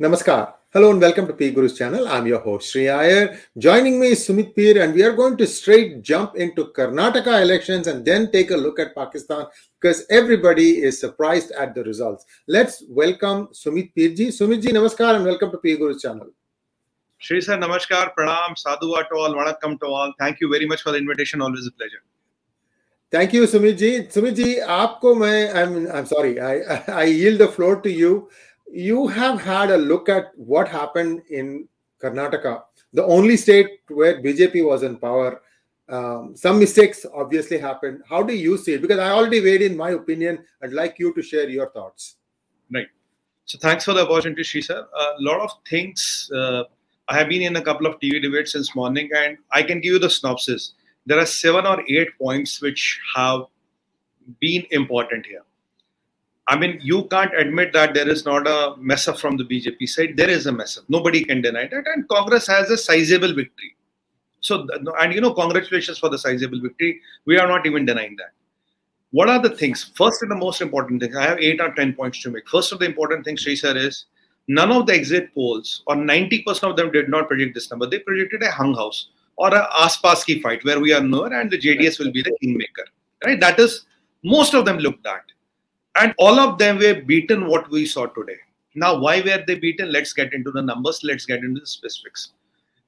Namaskar. Hello and welcome to PGurus channel. I'm your host Sree Iyer. Joining me is Sumit Peer, and we are going to straight jump into Karnataka elections and then take a look at Pakistan because everybody is surprised at the results. Let's welcome Sumit Peerji. Sumitji, Namaskar and welcome to PGurus channel. Sri sir, Namaskar, Pranam, Sadhu to all, Vanakkam to all. Thank you very much for the invitation. Always a pleasure. Thank you, Sumitji. Sumitji, Sumit ji I'm, sorry, I, am I, I I yield the floor you have had a look at what happened in Karnataka, the only state where BJP was in power. Um, some mistakes obviously happened. How do you see it? Because I already weighed in my opinion. I'd like you to share your thoughts. Right. So thanks for the opportunity, Shri sir. A lot of things. Uh, I have been in a couple of TV debates since morning, and I can give you the synopsis there are seven or eight points which have been important here. I mean, you can't admit that there is not a mess up from the BJP side. There is a mess up. Nobody can deny that. And Congress has a sizable victory. So, and you know, congratulations for the sizable victory. We are not even denying that. What are the things? First and the most important thing, I have eight or 10 points to make. First of the important things, Sri sir, is none of the exit polls, or 90% of them, did not predict this number. They predicted a hung house or a aspas ki fight where we are known and the JDS will be the kingmaker. Right? That is most of them looked at. And all of them were beaten what we saw today. Now, why were they beaten? Let's get into the numbers, let's get into the specifics.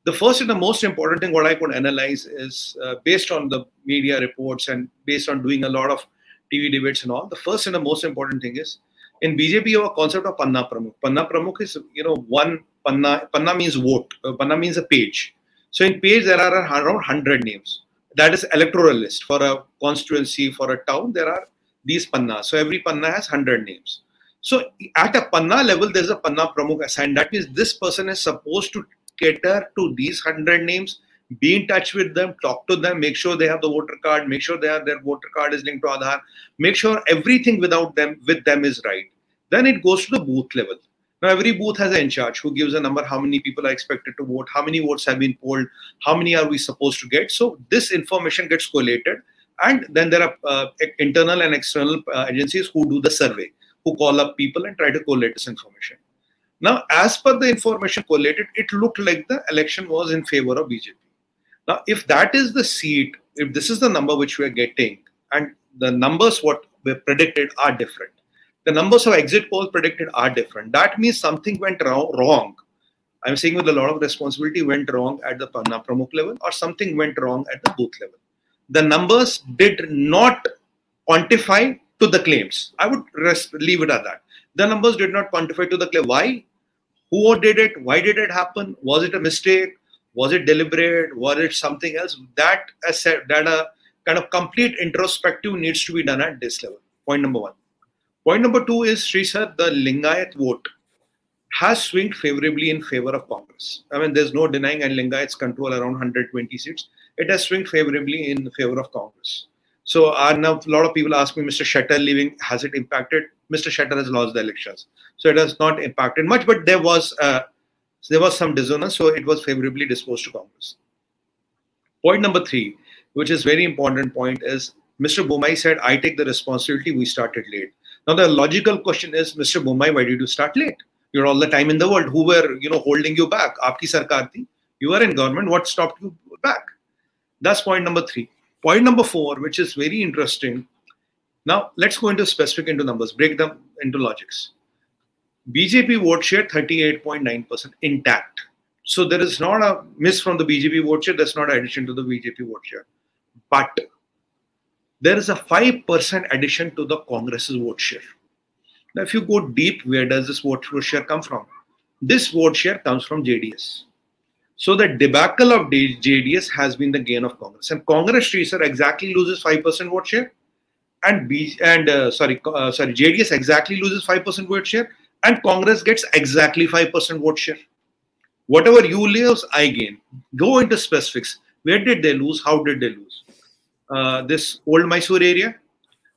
The first and the most important thing what I could analyze is uh, based on the media reports and based on doing a lot of TV debates and all. The first and the most important thing is in BJP, our concept of Panna Pramukh. Panna Pramukh is, you know, one Panna, Panna means vote, uh, Panna means a page so in page there are around 100 names. That is electoral list for a constituency for a town. There are these panna. So every panna has 100 names. So at a panna level, there's a panna pramukh assigned. That means this person is supposed to cater to these 100 names, be in touch with them, talk to them, make sure they have the voter card, make sure they have their voter card is linked to Aadhaar, make sure everything without them with them is right. Then it goes to the booth level. Now, every booth has an in charge who gives a number, how many people are expected to vote, how many votes have been polled, how many are we supposed to get. So, this information gets collated. And then there are uh, internal and external uh, agencies who do the survey, who call up people and try to collate this information. Now, as per the information collated, it looked like the election was in favor of BJP. Now, if that is the seat, if this is the number which we are getting, and the numbers what were predicted are different, the numbers of exit polls predicted are different. That means something went wrong. I'm saying with a lot of responsibility went wrong at the Panna Pramukh level or something went wrong at the booth level. The numbers did not quantify to the claims. I would rest, leave it at that. The numbers did not quantify to the claim. Why? Who did it? Why did it happen? Was it a mistake? Was it deliberate? Was it something else? That that a kind of complete introspective needs to be done at this level. Point number one. Point number two is, Sri Sir, the Lingayat vote has swung favorably in favor of Congress. I mean, there's no denying, and Lingayats control around 120 seats. It has swung favorably in favor of Congress. So uh, now a lot of people ask me, Mr. Shettar leaving, has it impacted? Mr. Shettar has lost the elections, so it has not impacted much. But there was uh, there was some dissonance, so it was favorably disposed to Congress. Point number three, which is very important point, is Mr. Bommai said, "I take the responsibility. We started late." Now the logical question is, Mr. Bommai, why did you start late? You're all the time in the world. Who were you know holding you back? Aapki sarkar thi. You were in government. What stopped you back? That's point number three. Point number four, which is very interesting. Now let's go into specific into numbers. Break them into logics. BJP vote share 38.9% intact. So there is not a miss from the BJP vote share. There's not an addition to the BJP vote share. But there is a 5% addition to the Congress's vote share. Now, if you go deep, where does this vote share come from? This vote share comes from JDS. So the debacle of JDS has been the gain of Congress, and Congress sir, exactly loses five percent vote share, and B and uh, sorry uh, sorry JDS exactly loses five percent vote share, and Congress gets exactly five percent vote share. Whatever you lose, I gain. Go into specifics. Where did they lose? How did they lose? Uh, this old Mysore area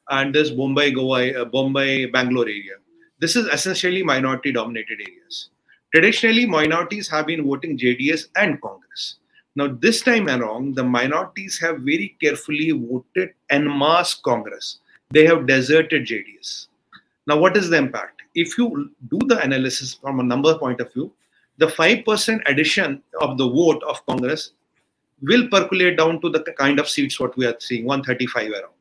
and this Bombay, Goa, uh, Bombay, Bangalore area. This is essentially minority dominated areas. Traditionally, minorities have been voting JDS and Congress. Now, this time around, the minorities have very carefully voted en masse Congress. They have deserted JDS. Now, what is the impact? if you do the analysis from a number point of view, the 5% addition of the vote of Congress will percolate down to the kind of seats what we are seeing 135 around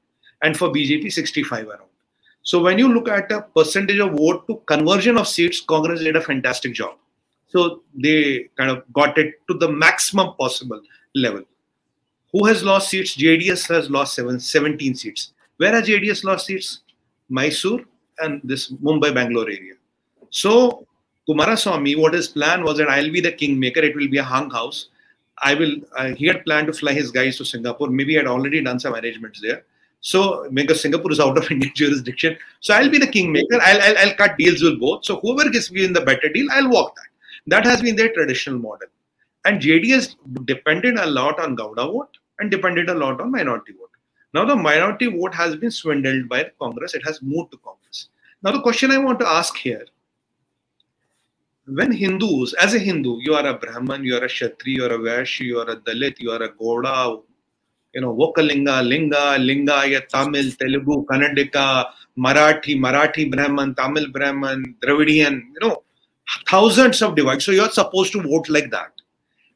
and for bjp 65 around so when you look at a percentage of vote to conversion of seats congress did a fantastic job so they kind of got it to the maximum possible level who has lost seats jds has lost seven, 17 seats where has jds lost seats mysore and this mumbai bangalore area so kumaraswamy what his plan was that i'll be the kingmaker it will be a hung house I will. Uh, he had planned to fly his guys to Singapore. Maybe he had already done some arrangements there. So because Singapore is out of Indian jurisdiction, so I'll be the kingmaker. I'll, I'll, I'll cut deals with both. So whoever gives me in the better deal, I'll walk that. That has been their traditional model. And JDS depended a lot on Gowda vote and depended a lot on minority vote. Now the minority vote has been swindled by the Congress. It has moved to Congress. Now the question I want to ask here when Hindus, as a Hindu, you are a Brahman, you are a Kshatri, you are a Vaishya, you are a Dalit, you are a Gowda, you know, Vokalinga, Linga, Linga, Tamil, Telugu, Kannadika, Marathi, Marathi Brahman, Tamil Brahman, Dravidian, you know, thousands of divides. So you're supposed to vote like that.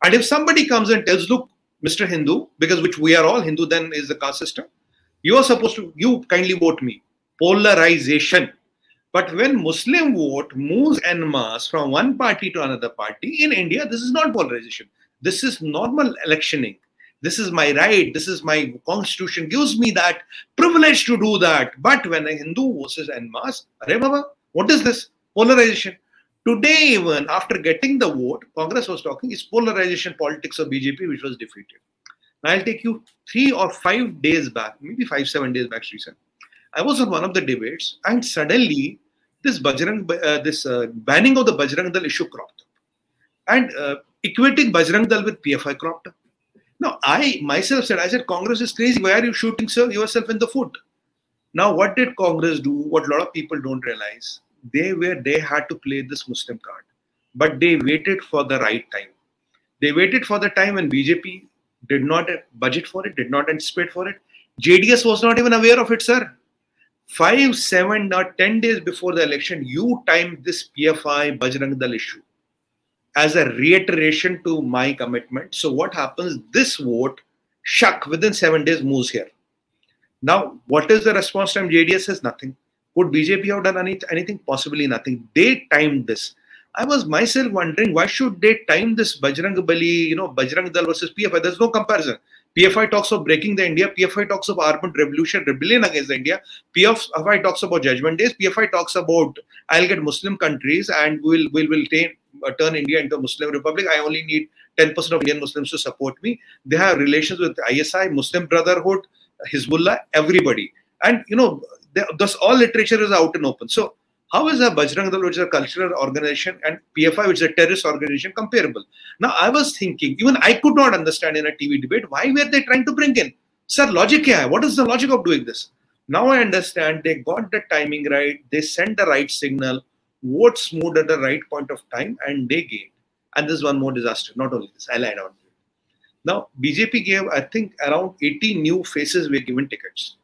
And if somebody comes and tells, look, Mr. Hindu, because which we are all Hindu, then is the caste system, you are supposed to, you kindly vote me. Polarization but when Muslim vote moves en masse from one party to another party, in India, this is not polarization. This is normal electioning. This is my right. This is my constitution gives me that privilege to do that. But when a Hindu votes en masse, Baba, what is this? Polarization. Today, even after getting the vote, Congress was talking is polarization politics of BJP, which was defeated. Now I'll take you three or five days back, maybe five, seven days back, Sri I was on one of the debates, and suddenly this Bajrang, uh, this uh, banning of the Bajrang Dal issue cropped up, and uh, equating Bajrang Dal with PFI cropped up. Now, I myself said, I said, Congress is crazy. Why are you shooting sir, yourself in the foot? Now, what did Congress do? What a lot of people don't realize, they were they had to play this Muslim card, but they waited for the right time. They waited for the time when BJP did not budget for it, did not anticipate for it. JDS was not even aware of it, sir five, seven, or ten days before the election, you timed this PFI Bajrang Dal issue as a reiteration to my commitment. So what happens? This vote, shuck, within seven days moves here. Now, what is the response time? JDS says nothing. Could BJP have done any, anything? Possibly nothing. They timed this. I was myself wondering why should they time this Bajrang Bali, you know, Bajrang Dal versus PFI? There's no comparison. PFI talks of breaking the India. PFI talks of armed revolution, rebellion against India. PFI talks about judgment days. PFI talks about I'll get Muslim countries and we'll will will uh, turn India into a Muslim republic. I only need 10% of Indian Muslims to support me. They have relations with ISI, Muslim Brotherhood, Hezbollah, everybody. And you know, this all literature is out and open. So how is a Bajrang Dal, which is a cultural organization, and PFI, which is a terrorist organization, comparable? Now, I was thinking, even I could not understand in a TV debate, why were they trying to bring in? Sir, logic hai. What is the logic of doing this? Now I understand they got the timing right, they sent the right signal, votes moved at the right point of time, and they gained. And this is one more disaster. Not only this, I'll add on. Now, BJP gave, I think, around 80 new faces were given tickets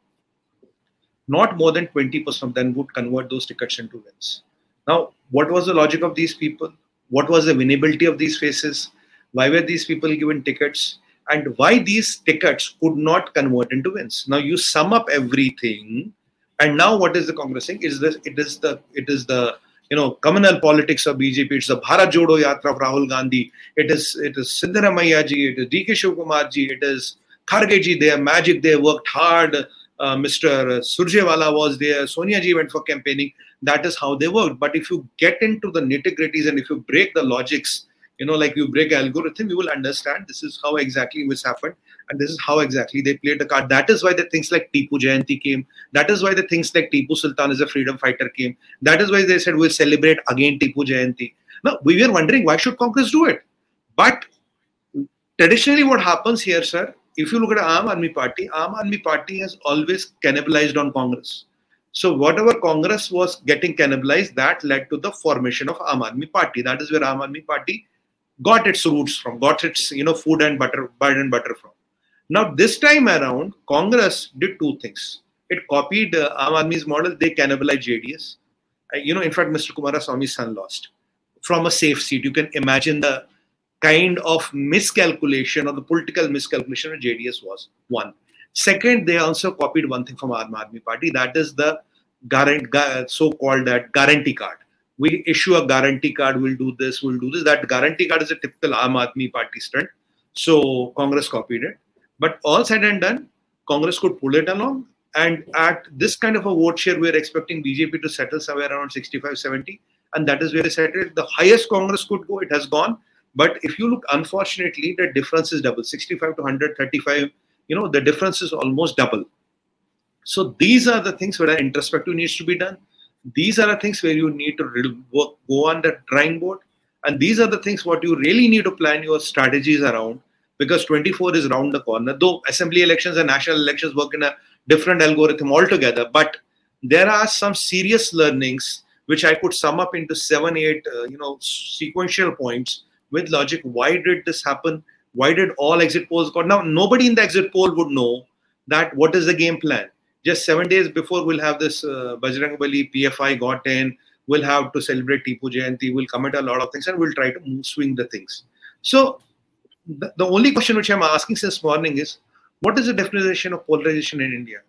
not more than 20% of them would convert those tickets into wins. Now, what was the logic of these people? What was the winnability of these faces? Why were these people given tickets? And why these tickets could not convert into wins? Now you sum up everything, and now what is the Congress saying? Is this it is the it is the you know communal politics of BJP. It's the Bharat Jodo Yatra of Rahul Gandhi. It is it is Siddaramaiah ji. It is DK Shivkumar ji. It is Kharge ji. They are magic. They worked hard uh, Mr. Surjewala was there, Sonia ji went for campaigning. That is how they worked. But if you get into the nitty gritties and if you break the logics, you know, like you break algorithm, you will understand this is how exactly this happened and this is how exactly they played the card. That is why the things like Tipu Jayanti came. That is why the things like Tipu Sultan is a freedom fighter came. That is why they said we'll celebrate again Tipu Jayanti. Now we were wondering why should Congress do it? But traditionally, what happens here, sir, if you look at Aam Aadmi Party, Aam Aadmi Party has always cannibalized on Congress. So whatever Congress was getting cannibalized, that led to the formation of Aam Aadmi Party. That is where Aam Aadmi Party got its roots from, got its you know food and butter, bread and butter from. Now this time around, Congress did two things. It copied uh, Aam Aadmi's model. They cannibalized JDS, Uh, you know, in fact, Mr. Kumaraswamy's son lost from a safe seat. You can imagine the kind of miscalculation or the political miscalculation that JDS was. One. Second, they also copied one thing from Aam Aadmi Party, that is the so-called that guarantee card. We issue a guarantee card, we'll do this, we'll do this. That guarantee card is a typical Aam Aadmi Party stunt. So Congress copied it. But all said and done, Congress could pull it along. And at this kind of a vote share, we're expecting BJP to settle somewhere around 65, 70. And that is where they settled. The highest Congress could go, it has gone. But if you look, unfortunately, the difference is double 65 to 135. You know, the difference is almost double. So these are the things where introspective needs to be done. These are the things where you need to work, go on the drawing board. And these are the things what you really need to plan your strategies around because 24 is around the corner. Though assembly elections and national elections work in a different algorithm altogether, but there are some serious learnings which I could sum up into seven, eight, uh, you know, sequential points with logic. Why did this happen? Why did all exit polls go? Now, nobody in the exit poll would know that what is the game plan. Just seven days before, we'll have this uh, Bajrang Bali PFI got in. We'll have to celebrate Tipu Jayanti. We'll commit a lot of things and we'll try to move, swing the things. So, the, the only question which I'm asking since morning is what is the definition of polarization in India?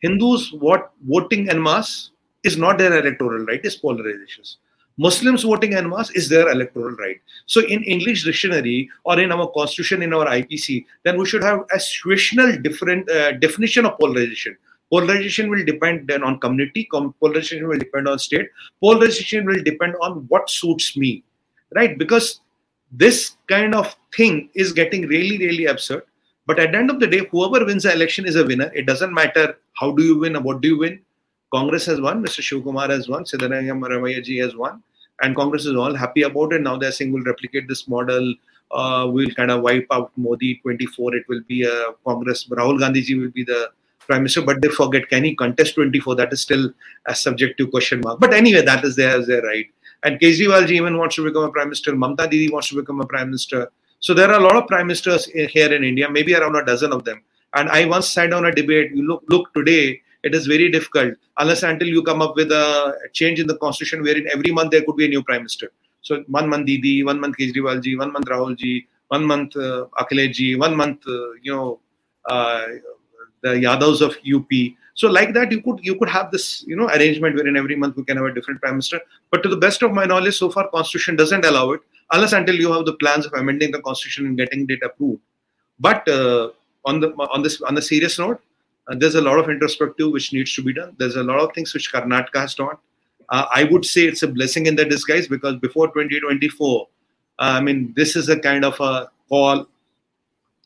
Hindus what voting en masse is not their electoral right, it's polarizations. Muslims voting en masse is their electoral right. So in English dictionary or in our constitution, in our IPC, then we should have a situational different uh, definition of polarization. Polarization will depend then on community. Polarization will depend on state. Polarization will depend on what suits me, right? Because this kind of thing is getting really, really absurd. But at the end of the day, whoever wins the election is a winner. It doesn't matter how do you win or what do you win. Congress has won. Mr. Shivkumar has won. Siddaramaiah Ramaiah ji has won. And Congress is all happy about it. Now they're saying we'll replicate this model. Uh, we'll kind of wipe out Modi 24. It will be a Congress. Rahul Gandhi ji will be the prime minister. But they forget, can he contest 24? That is still a subjective question mark. But anyway, that is their, their right. And Kejriwal ji even wants to become a prime minister. Mamta Didi wants to become a prime minister. So there are a lot of prime ministers here in India, maybe around a dozen of them. And I once sat down a debate. You look, look today, it is very difficult unless until you come up with a change in the constitution wherein every month there could be a new prime minister. So one month Didi, one month Kejriwal ji, one month Rahul ji, one month uh, Akhilesh ji, one month uh, you know uh, the Yadavs of UP. So like that, you could you could have this you know arrangement wherein every month we can have a different prime minister. But to the best of my knowledge, so far constitution doesn't allow it unless until you have the plans of amending the constitution and getting it approved. But uh, on the on this on the serious note, there's a lot of introspective which needs to be done. There's a lot of things which Karnataka has done. Uh, I would say it's a blessing in the disguise because before 2024, uh, I mean, this is a kind of a call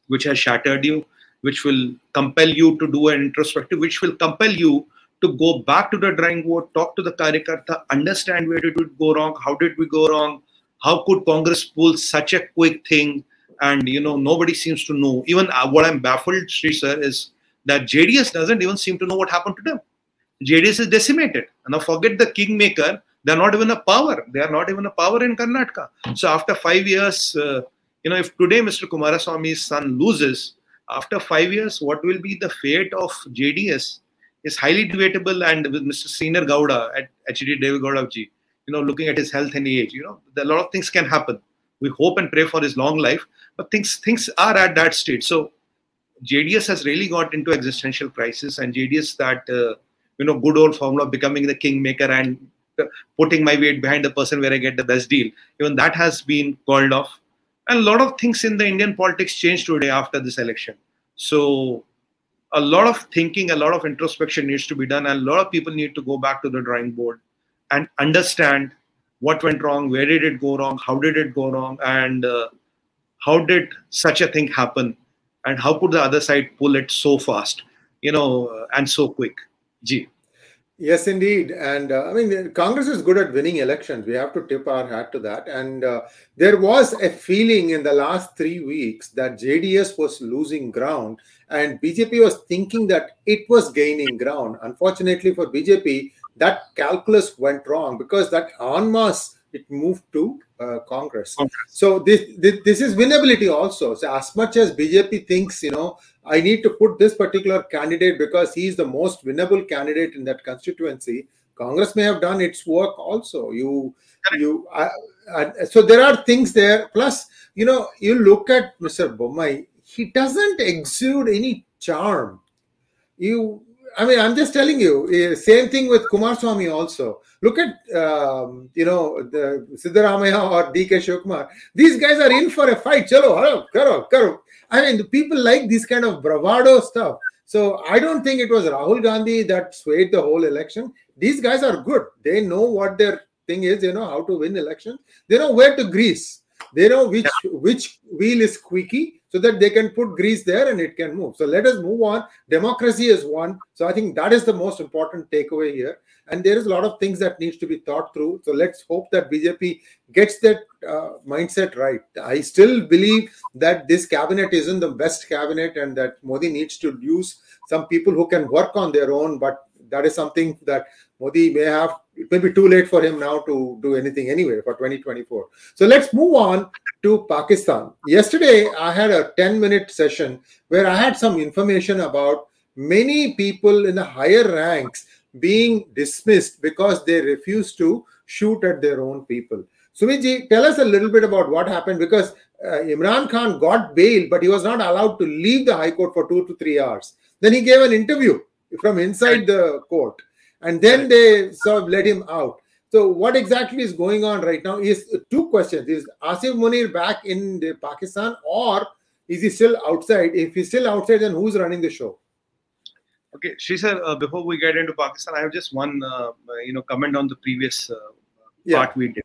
which has shattered you, which will compel you to do an introspective, which will compel you to go back to the drawing board, talk to the Karyakarta, understand where did we go wrong, how did we go wrong, how could Congress pull such a quick thing, and you know nobody seems to know. Even uh, what I'm baffled, Sri sir, is that JDS doesn't even seem to know what happened to them. JDS is decimated. And now forget the kingmaker. They're not even a power. They are not even a power in Karnataka. So after five years, uh, you know, if today Mr. Kumaraswamy's son loses, after five years, what will be the fate of JDS is highly debatable. And with Mr. Senior Gowda at HD Devegowda ji, you know, looking at his health and age, you know, a lot of things can happen. We hope and pray for his long life, but things things are at that state. So JDS has really got into existential crisis, and JDS that uh, you know good old formula of becoming the kingmaker and putting my weight behind the person where I get the best deal. Even that has been called off, and a lot of things in the Indian politics changed today after this election. So a lot of thinking, a lot of introspection needs to be done, and a lot of people need to go back to the drawing board and understand what went wrong, where did it go wrong, how did it go wrong, and uh, how did such a thing happen and how could the other side pull it so fast you know and so quick G. Yes, indeed. And uh, I mean, Congress is good at winning elections. We have to tip our hat to that. And uh, there was a feeling in the last three weeks that JDS was losing ground and BJP was thinking that it was gaining ground. Unfortunately for BJP, that calculus went wrong because that en masse it moved to uh, Congress. So this, this, this is winnability also. So as much as BJP thinks, you know, I need to put this particular candidate because he is the most winnable candidate in that constituency. Congress may have done its work also. You, you. Uh, uh, so there are things there. Plus, you know, you look at Mr. Bommai. He doesn't exude any charm. You, I mean, I'm just telling you. eh, Same thing with Kumaraswamy also. Look at, um, you know, the Siddaramaiah or DK Shivakumar. These guys are in for a fight. Chalo, hello, karo, karo. I mean, the people like this kind of bravado stuff. So I don't think it was Rahul Gandhi that swayed the whole election. These guys are good. They know what their thing is. They know how to win elections. They know where to grease. They know which which wheel is squeaky, so that they can put grease there and it can move. So let us move on. Democracy is one. So I think that is the most important takeaway here. And there is a lot of things that needs to be thought through. So let's hope that BJP gets that uh, mindset right. I still believe that this cabinet isn't the best cabinet, and that Modi needs to use some people who can work on their own. But that is something that Modi may have. It may be too late for him now to do anything anyway for 2024. So let's move on to Pakistan. Yesterday, I had a 10 minute session where I had some information about many people in the higher ranks being dismissed because they refuse to shoot at their own people. Sumiji, tell us a little bit about what happened because uh, Imran Khan got bail, but he was not allowed to leave the High Court for two to three hours. Then he gave an interview from inside the court, and then they sort of let him out. So, what exactly is going on right now is two questions: Is Asim Munir back in Pakistan, or is he still outside? If he's still outside, then who's running the show? Okay, Shri sir, uh, before we get into Pakistan, I have just one, uh, you know, comment on the previous uh, Yeah. part we did.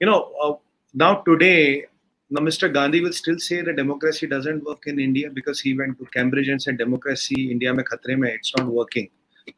You know, uh, now today, now Mr. Gandhi will still say that democracy doesn't work in India because he went to Cambridge and said democracy India mein khatre mein, it's not working.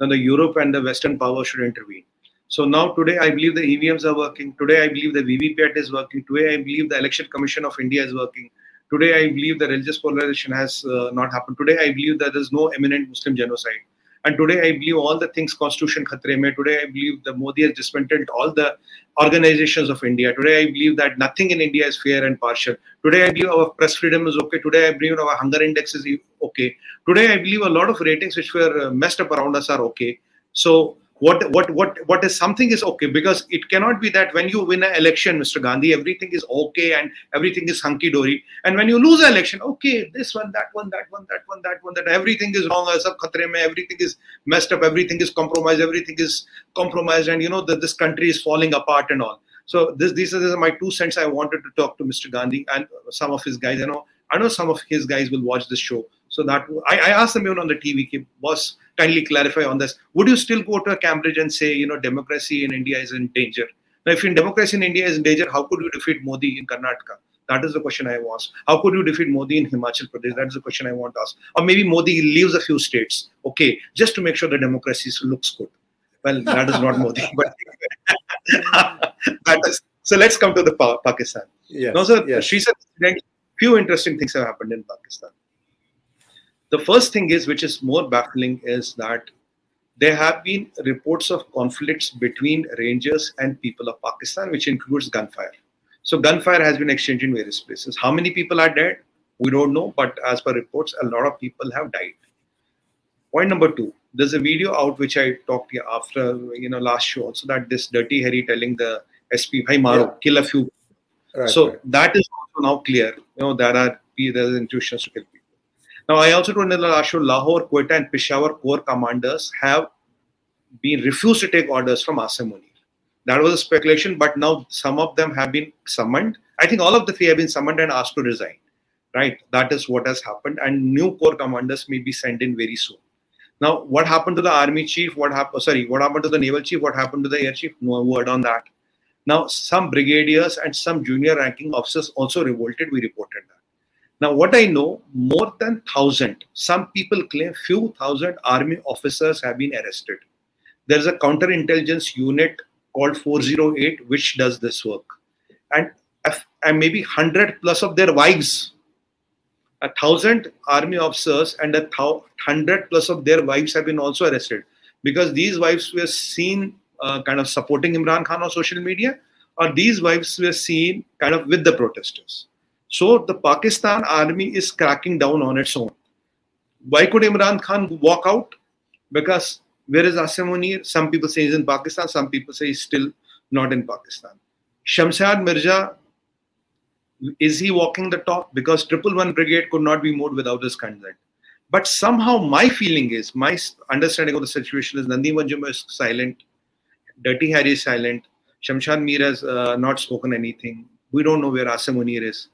Now the Europe and the Western power should intervene. So now today, I believe the EVMs are working. Today, I believe the VVPAT is working. Today, I believe the Election Commission of India is working. Today, I believe the religious polarization has uh, not happened. Today, I believe that there is no imminent Muslim genocide. And today, I believe all the things Constitution khatre mein. Today, I believe the Modi has dismantled all the organizations of India. Today, I believe that nothing in India is fair and partial. Today, I believe our press freedom is okay. Today, I believe our hunger index is okay. Today, I believe a lot of ratings which were uh, messed up around us are okay. So what what what what is something is okay because it cannot be that when you win an election mr gandhi everything is okay and everything is hunky dory and when you lose an election okay this one that one that one that one that one that everything is wrong as khatre mein everything is messed up everything is compromised everything is compromised and you know that this country is falling apart and all. So this these are, my two cents i wanted to talk to mr gandhi and some of his guys. I know i know some of his guys will watch this show. So that I, I asked them even on the TV, boss, kindly clarify on this. Would you still go to a Cambridge and say, you know, democracy in India is in danger? Now, if in democracy in India is in danger, how could you defeat Modi in Karnataka? That is the question I ask. How could you defeat Modi in Himachal Pradesh? That is the question I want to ask. Or maybe Modi leaves a few states, okay, just to make sure the democracy looks good. Well, that is not Modi, but that is. So let's come to the pa- Pakistan. Yes. Now, sir, yes. she said few interesting things have happened in Pakistan. The first thing is, which is more baffling, is that there have been reports of conflicts between rangers and people of Pakistan, which includes gunfire. So gunfire has been exchanged in various places. How many people are dead? We don't know, but as per reports, a lot of people have died. Point number two: there's a video out which I talked here after you know last show also that this dirty Harry telling the SP, "Bhai maro, Yeah. kill a few." Right, so right. that is also now clear. You know there are there's intuitions to kill people. Now I also told last show, Lahore, Quetta, and Peshawar Corps commanders have been refused to take orders from Asim Munir. That was a speculation, but now some of them have been summoned. I think all of the three have been summoned and asked to resign. Right, that is what has happened, and new corps commanders may be sent in very soon. Now, what happened to the army chief? What happened? Oh, sorry, what happened to the naval chief? What happened to the air chief? No word on that. Now, some brigadiers and some junior ranking officers also revolted. We reported that. Now, what I know, more than thousand. Some people claim few thousand army officers have been arrested. There is a counterintelligence unit called 408 which does this work, and and maybe hundred plus of their wives a thousand army officers and a hundred plus of their wives have been also arrested because these wives were seen uh, kind of supporting Imran Khan on social media, or these wives were seen kind of with the protesters. So the Pakistan army is cracking down on its own. Why could Imran Khan walk out? Because Where is Asim Munir? Some people say he's in Pakistan, some people say he's still not in Pakistan. Shamshad Mirza, is he walking the talk? Because Triple One Brigade could not be moved without his consent. But somehow my feeling is, my understanding of the situation is Nadeem Anjum is silent, Dirty Harry is silent, Shamshad Mir has uh, not spoken anything. We don't know where Asim Munir is.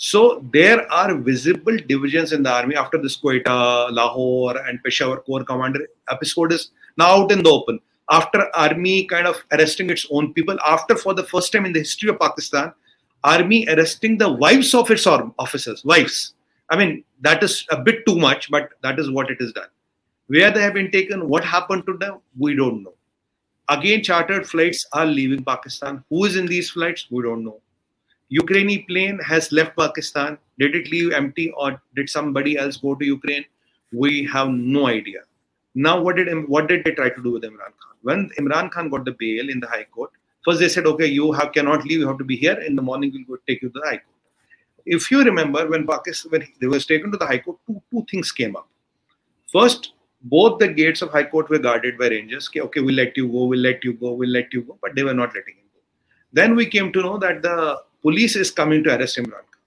So there are visible divisions in the army after this Quetta, Lahore, and Peshawar Corps Commander episode is now out in the open. After army kind of arresting its own people, after for the first time in the history of Pakistan, army arresting the wives of its officers, wives. I mean, that is a bit too much, but that is what it is done. Where they have been taken, what happened to them, we don't know. Again, chartered flights are leaving Pakistan. Who is in these flights? We don't know. Ukrainian plane has left Pakistan. Did it leave empty or did somebody else go to Ukraine? We have no idea. Now, what did what did they try to do with Imran Khan? When Imran Khan got the bail in the High Court, first they said, "Okay, you have cannot leave. You have to be here. In the morning, we'll go take you to the High Court." If you remember, when Pakistan when they was taken to the High Court, two, two things came up. First, both the gates of High Court were guarded by rangers. Okay, okay, we'll let you go, we'll let you go, we'll let you go, but they were not letting him go. Then we came to know that the police is coming to arrest Imran Khan.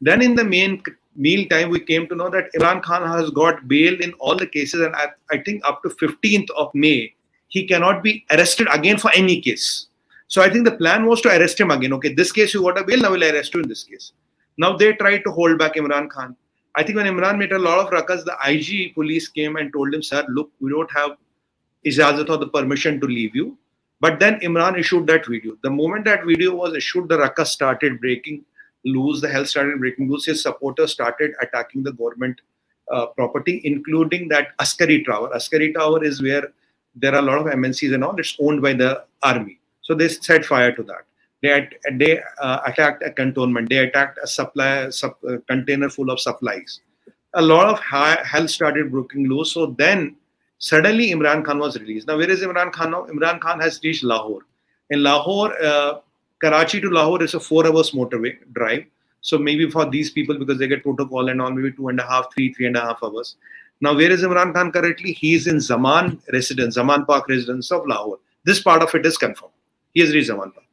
Then in the main meantime, we came to know that Imran Khan has got bail in all the cases, and I, I think up to 15th of May, he cannot be arrested again for any case. So I think the plan was to arrest him again. Okay, this case you got a bail, now we'll arrest you in this case. Now they tried to hold back Imran Khan. I think when Imran made a lot of ruckus, the IG police came and told him, "Sir, look, we don't have ijazat or the permission to leave you." But then Imran issued that video. The moment that video was issued, the ruckus started breaking loose. The hell started breaking loose. His supporters started attacking the government uh, property, including that Askari Tower. Askari Tower is where there are a lot of MNCs and all. It's owned by the army. So they set fire to that. They, they uh, attacked a cantonment. They attacked a supply uh, container full of supplies. A lot of hell started breaking loose. So then suddenly Imran Khan was released. Now, where is Imran Khan now? Imran Khan has reached Lahore. In Lahore, uh, Karachi to Lahore is a four hours motorway drive. So maybe for these people, because they get protocol and all, maybe two and a half, three, three and a half hours. Now, where is Imran Khan currently? He is in Zaman residence, Zaman Park residence of Lahore. This part of it is confirmed. He has reached Zaman Park.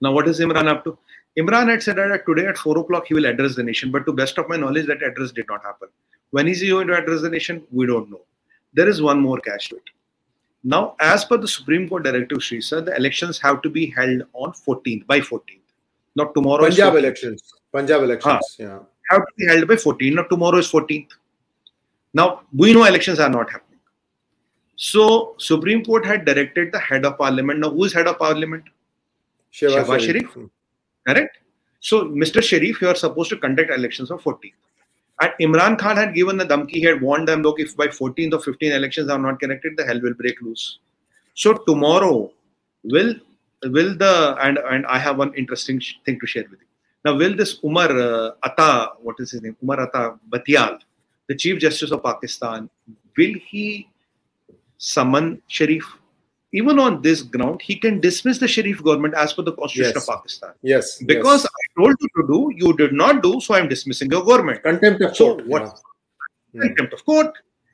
Now, what is Imran up to? Imran had said that today at 4 o'clock he will address the nation, but to best of my knowledge, that address did not happen. When is he going to address the nation? We don't know. There is one more catch to it. Now, as per the Supreme Court directive, Sri sir, the elections have to be held on 14th, by 14th. Not tomorrow. Punjab elections. Punjab elections, yeah. Have to be held by 14th. Not tomorrow is 14th. Now, we know elections are not happening. So, Supreme Court had directed the head of parliament. Now, who is head of parliament? Shehbaz. Sharif. Correct? So, Mr. Sharif, you are supposed to conduct elections on 14th. And Imran Khan had given the damki, he had warned them, look, if by 14th or 15th elections are not connected, the hell will break loose. So tomorrow, will will the and and I have one interesting thing to share with you. Now, will this Umar uh, Atta, what is his name? Umar Atta Bandial, the Chief Justice of Pakistan, will he summon Sharif? Even on this ground, he can dismiss the Sharif government as per the Constitution Yes. of Pakistan. Yes. Because yes. I told you to do, you did not do, so I'm dismissing your government. contempt of So court. what? yeah. contempt of court.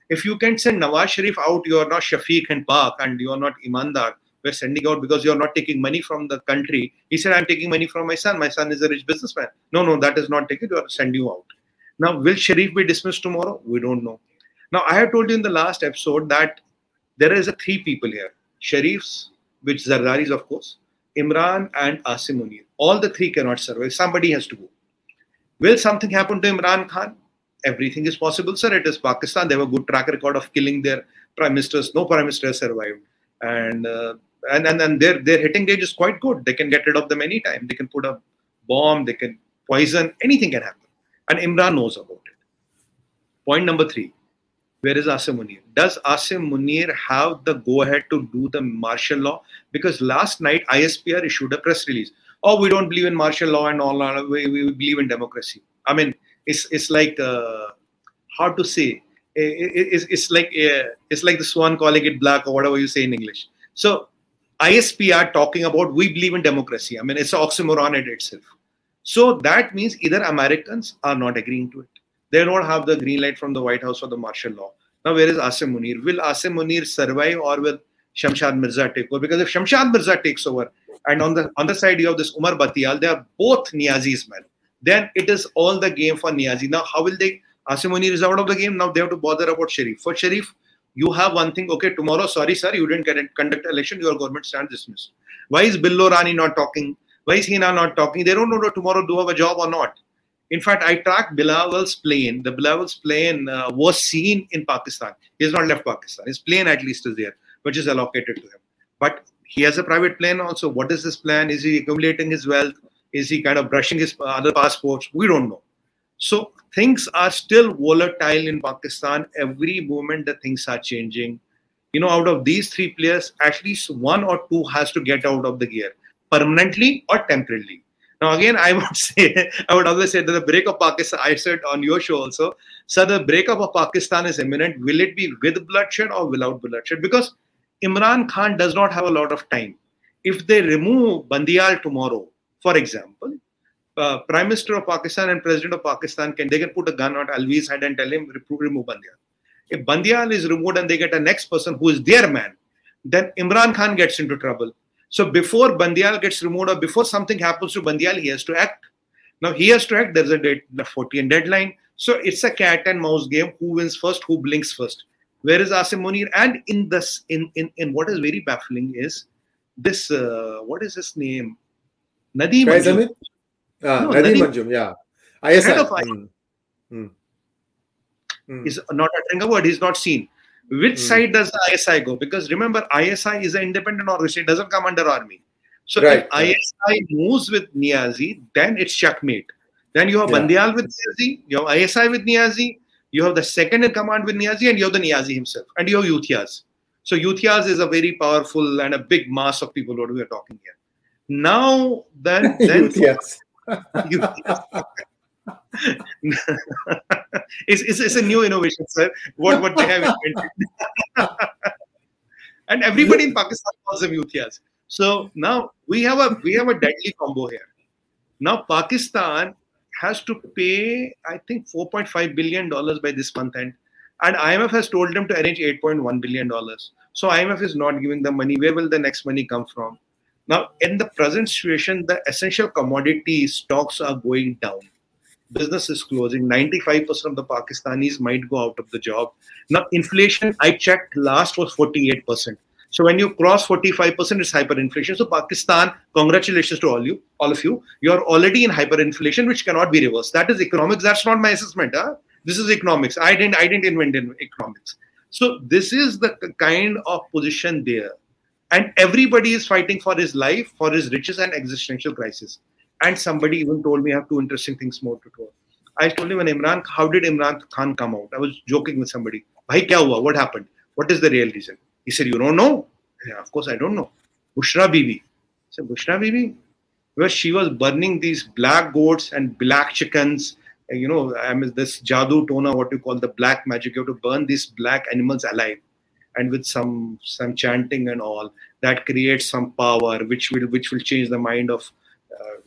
If you can send Nawaz Sharif out, you are not Shafiq and Pak and you are not Imandar. We're sending out because you're not taking money from the country. He said, I'm taking money from my son. My son is a rich businessman. No, no, that is not taken. You are send you out. Now, will Sharif be dismissed tomorrow? We don't know. Now, I have told you in the last episode that there is a three people here. Sharifs, which Zardaris, of course, Imran and Asim Munir. All the three cannot survive. Somebody has to go. Will something happen to Imran Khan? Everything is possible, sir. It is Pakistan. They have a good track record of killing their prime ministers. No prime minister survived, and uh, and and, and their their hitting range is quite good. They can get rid of them anytime. They can put a bomb. They can poison. Anything can happen, and Imran knows about it. Point number three. Where is Asim Munir? Does Asim Munir have the go ahead to do the martial law? Because last night ISPR issued a press release. Oh, we don't believe in martial law and all. We, we believe in democracy. I mean, it's it's like uh, hard to say. It- it- it's, it's like uh, it's like the swan calling it black or whatever you say in English. So ISPR talking about we believe in democracy. I mean, it's an oxymoron in itself. So that means either Americans are not agreeing to it. They don't have the green light from the White House for the martial law. Now, where is Asim Munir? Will Asim Munir survive or will Shamshad Mirza take over? Because if Shamshad Mirza takes over, and on the other side you have this Umar Bandial, they are both Niazi's men. Then it is all the game for Niazi. Now, how will they? Asim Munir is out of the game. Now they have to bother about Sharif. For Sharif, you have one thing. Okay, tomorrow, sorry, sir, you didn't conduct election. Your government stands dismissed. Why is Billo Rani not talking? Why is Hina not talking? They don't know tomorrow do have a job or not. In fact, I tracked Bilawal's plane. The Bilawal's plane uh, was seen in Pakistan. He has not left Pakistan. His plane, at least, is there, which is allocated to him. But he has a private plane also. What is his plan? Is he accumulating his wealth? Is he kind of brushing his other passports? We don't know. So things are still volatile in Pakistan. Every moment the things are changing. You know, out of these three players, at least one or two has to get out of the gear permanently or temporarily. Now, again, I would say, I would always say that the breakup of Pakistan, I said on your show also, so the breakup of Pakistan is imminent. Will it be with bloodshed or without bloodshed? Because Imran Khan does not have a lot of time. If they remove Bandial tomorrow, for example, uh, Prime Minister of Pakistan and President of Pakistan can they can put a gun on Alvi's head and tell him remove Bandial. If Bandial is removed and they get a next person who is their man, then Imran Khan gets into trouble so before Bandial gets removed or before something happens to Bandial, he has to act. Now he has to act. There's a date, the 14 deadline. So it's a cat and mouse game. Who wins first? Who blinks first? Where is Asim Munir? And in this, in in in what is very baffling is this. Uh, what is his name? Nadeem. Manjum. Ah, no, Nadeem, Manjum. Yeah. ISI. Of, mm. Mm. Mm. He's not uttering a word. He's not seen. Which mm. side does the ISI go? Because remember, ISI is an independent organization; it doesn't come under army. So right. if ISI moves with Niazi, then it's checkmate. Then you have yeah. Bandial with Niazi, you have ISI with Niazi, you have the second in command with Niazi, and you have the Niazi himself, and you have Yuthiaz. So Yuthiaz is a very powerful and a big mass of people what we are talking here. Now, then, then. it's, it's, it's, a new innovation, sir. What what they have invented, and everybody in Pakistan calls them Yuthias. So now we have a we have a deadly combo here. Now Pakistan has to pay, I think, 4.5 billion dollars by this month end, and IMF has told them to arrange 8.1 billion dollars. So IMF is not giving the money. Where will the next money come from? Now, in the present situation, the essential commodity stocks are going down business is closing 95% of the pakistanis might go out of the job. Now inflation i checked last was 48% so when you cross 45% it's hyperinflation. So pakistan congratulations to all you all of you. You're already in hyperinflation which cannot be reversed. That is economics. That's not my assessment huh? this is economics. I didn't i didn't invent economics. So this is the kind of position there. And everybody is fighting for his life for his riches and existential crisis and somebody even told me I have two interesting things more to tell. I told him when Imran, how did Imran Khan come out? I was joking with somebody. Bhai, kya hua? What happened? What is the real reason? He said, You don't know? Of course, I don't know. Bushra Bibi. I said, Bushra Bibi? Where she was burning these black goats and black chickens. You know, I mean, this jadoo tona, what you call the black magic. You have to burn these black animals alive and with some some chanting and all that creates some power which will which will change the mind of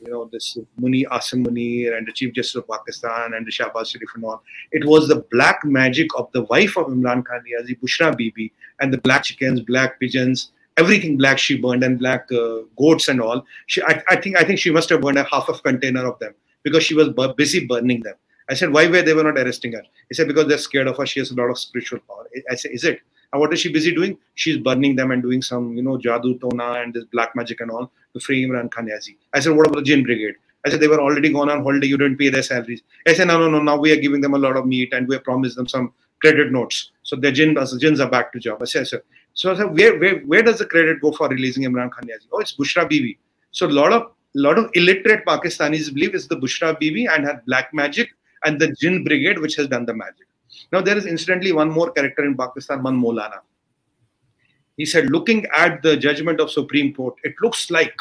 you know, this Muni Asim Munir and the Chief Justice of Pakistan and the Shahbaz Sharif and all. It was the black magic of the wife of Imran Khan Niazi, Bushra Bibi, and the black chickens, black pigeons, everything black she burned and black uh, goats and all. She, I, I, think, I think she must have burned a half of container of them because she was bu- busy burning them. I said, why were they were not arresting her? He said, because they're scared of her. She has a lot of spiritual power. I said, is it? And what is she busy doing? She's burning them and doing some, you know, jadoo tona and this black magic and all to free Imran Khan Niazi. I said, what about the Jinn Brigade? I said, they were already gone on holiday. You didn't pay their salaries. I said, no, no, no. Now we are giving them a lot of meat and we have promised them some credit notes. So the jinn, the jinns are back to job. I said, sir. So I said, where, where, where does the credit go for releasing Imran Khan Niazi? Oh, it's Bushra Bibi. So a lot of lot of illiterate Pakistanis believe it's the Bushra Bibi and her black magic and the Jinn Brigade which has done the magic. Now there is incidentally one more character in Pakistan, one Molana he said, looking at the judgment of Supreme Court, it looks like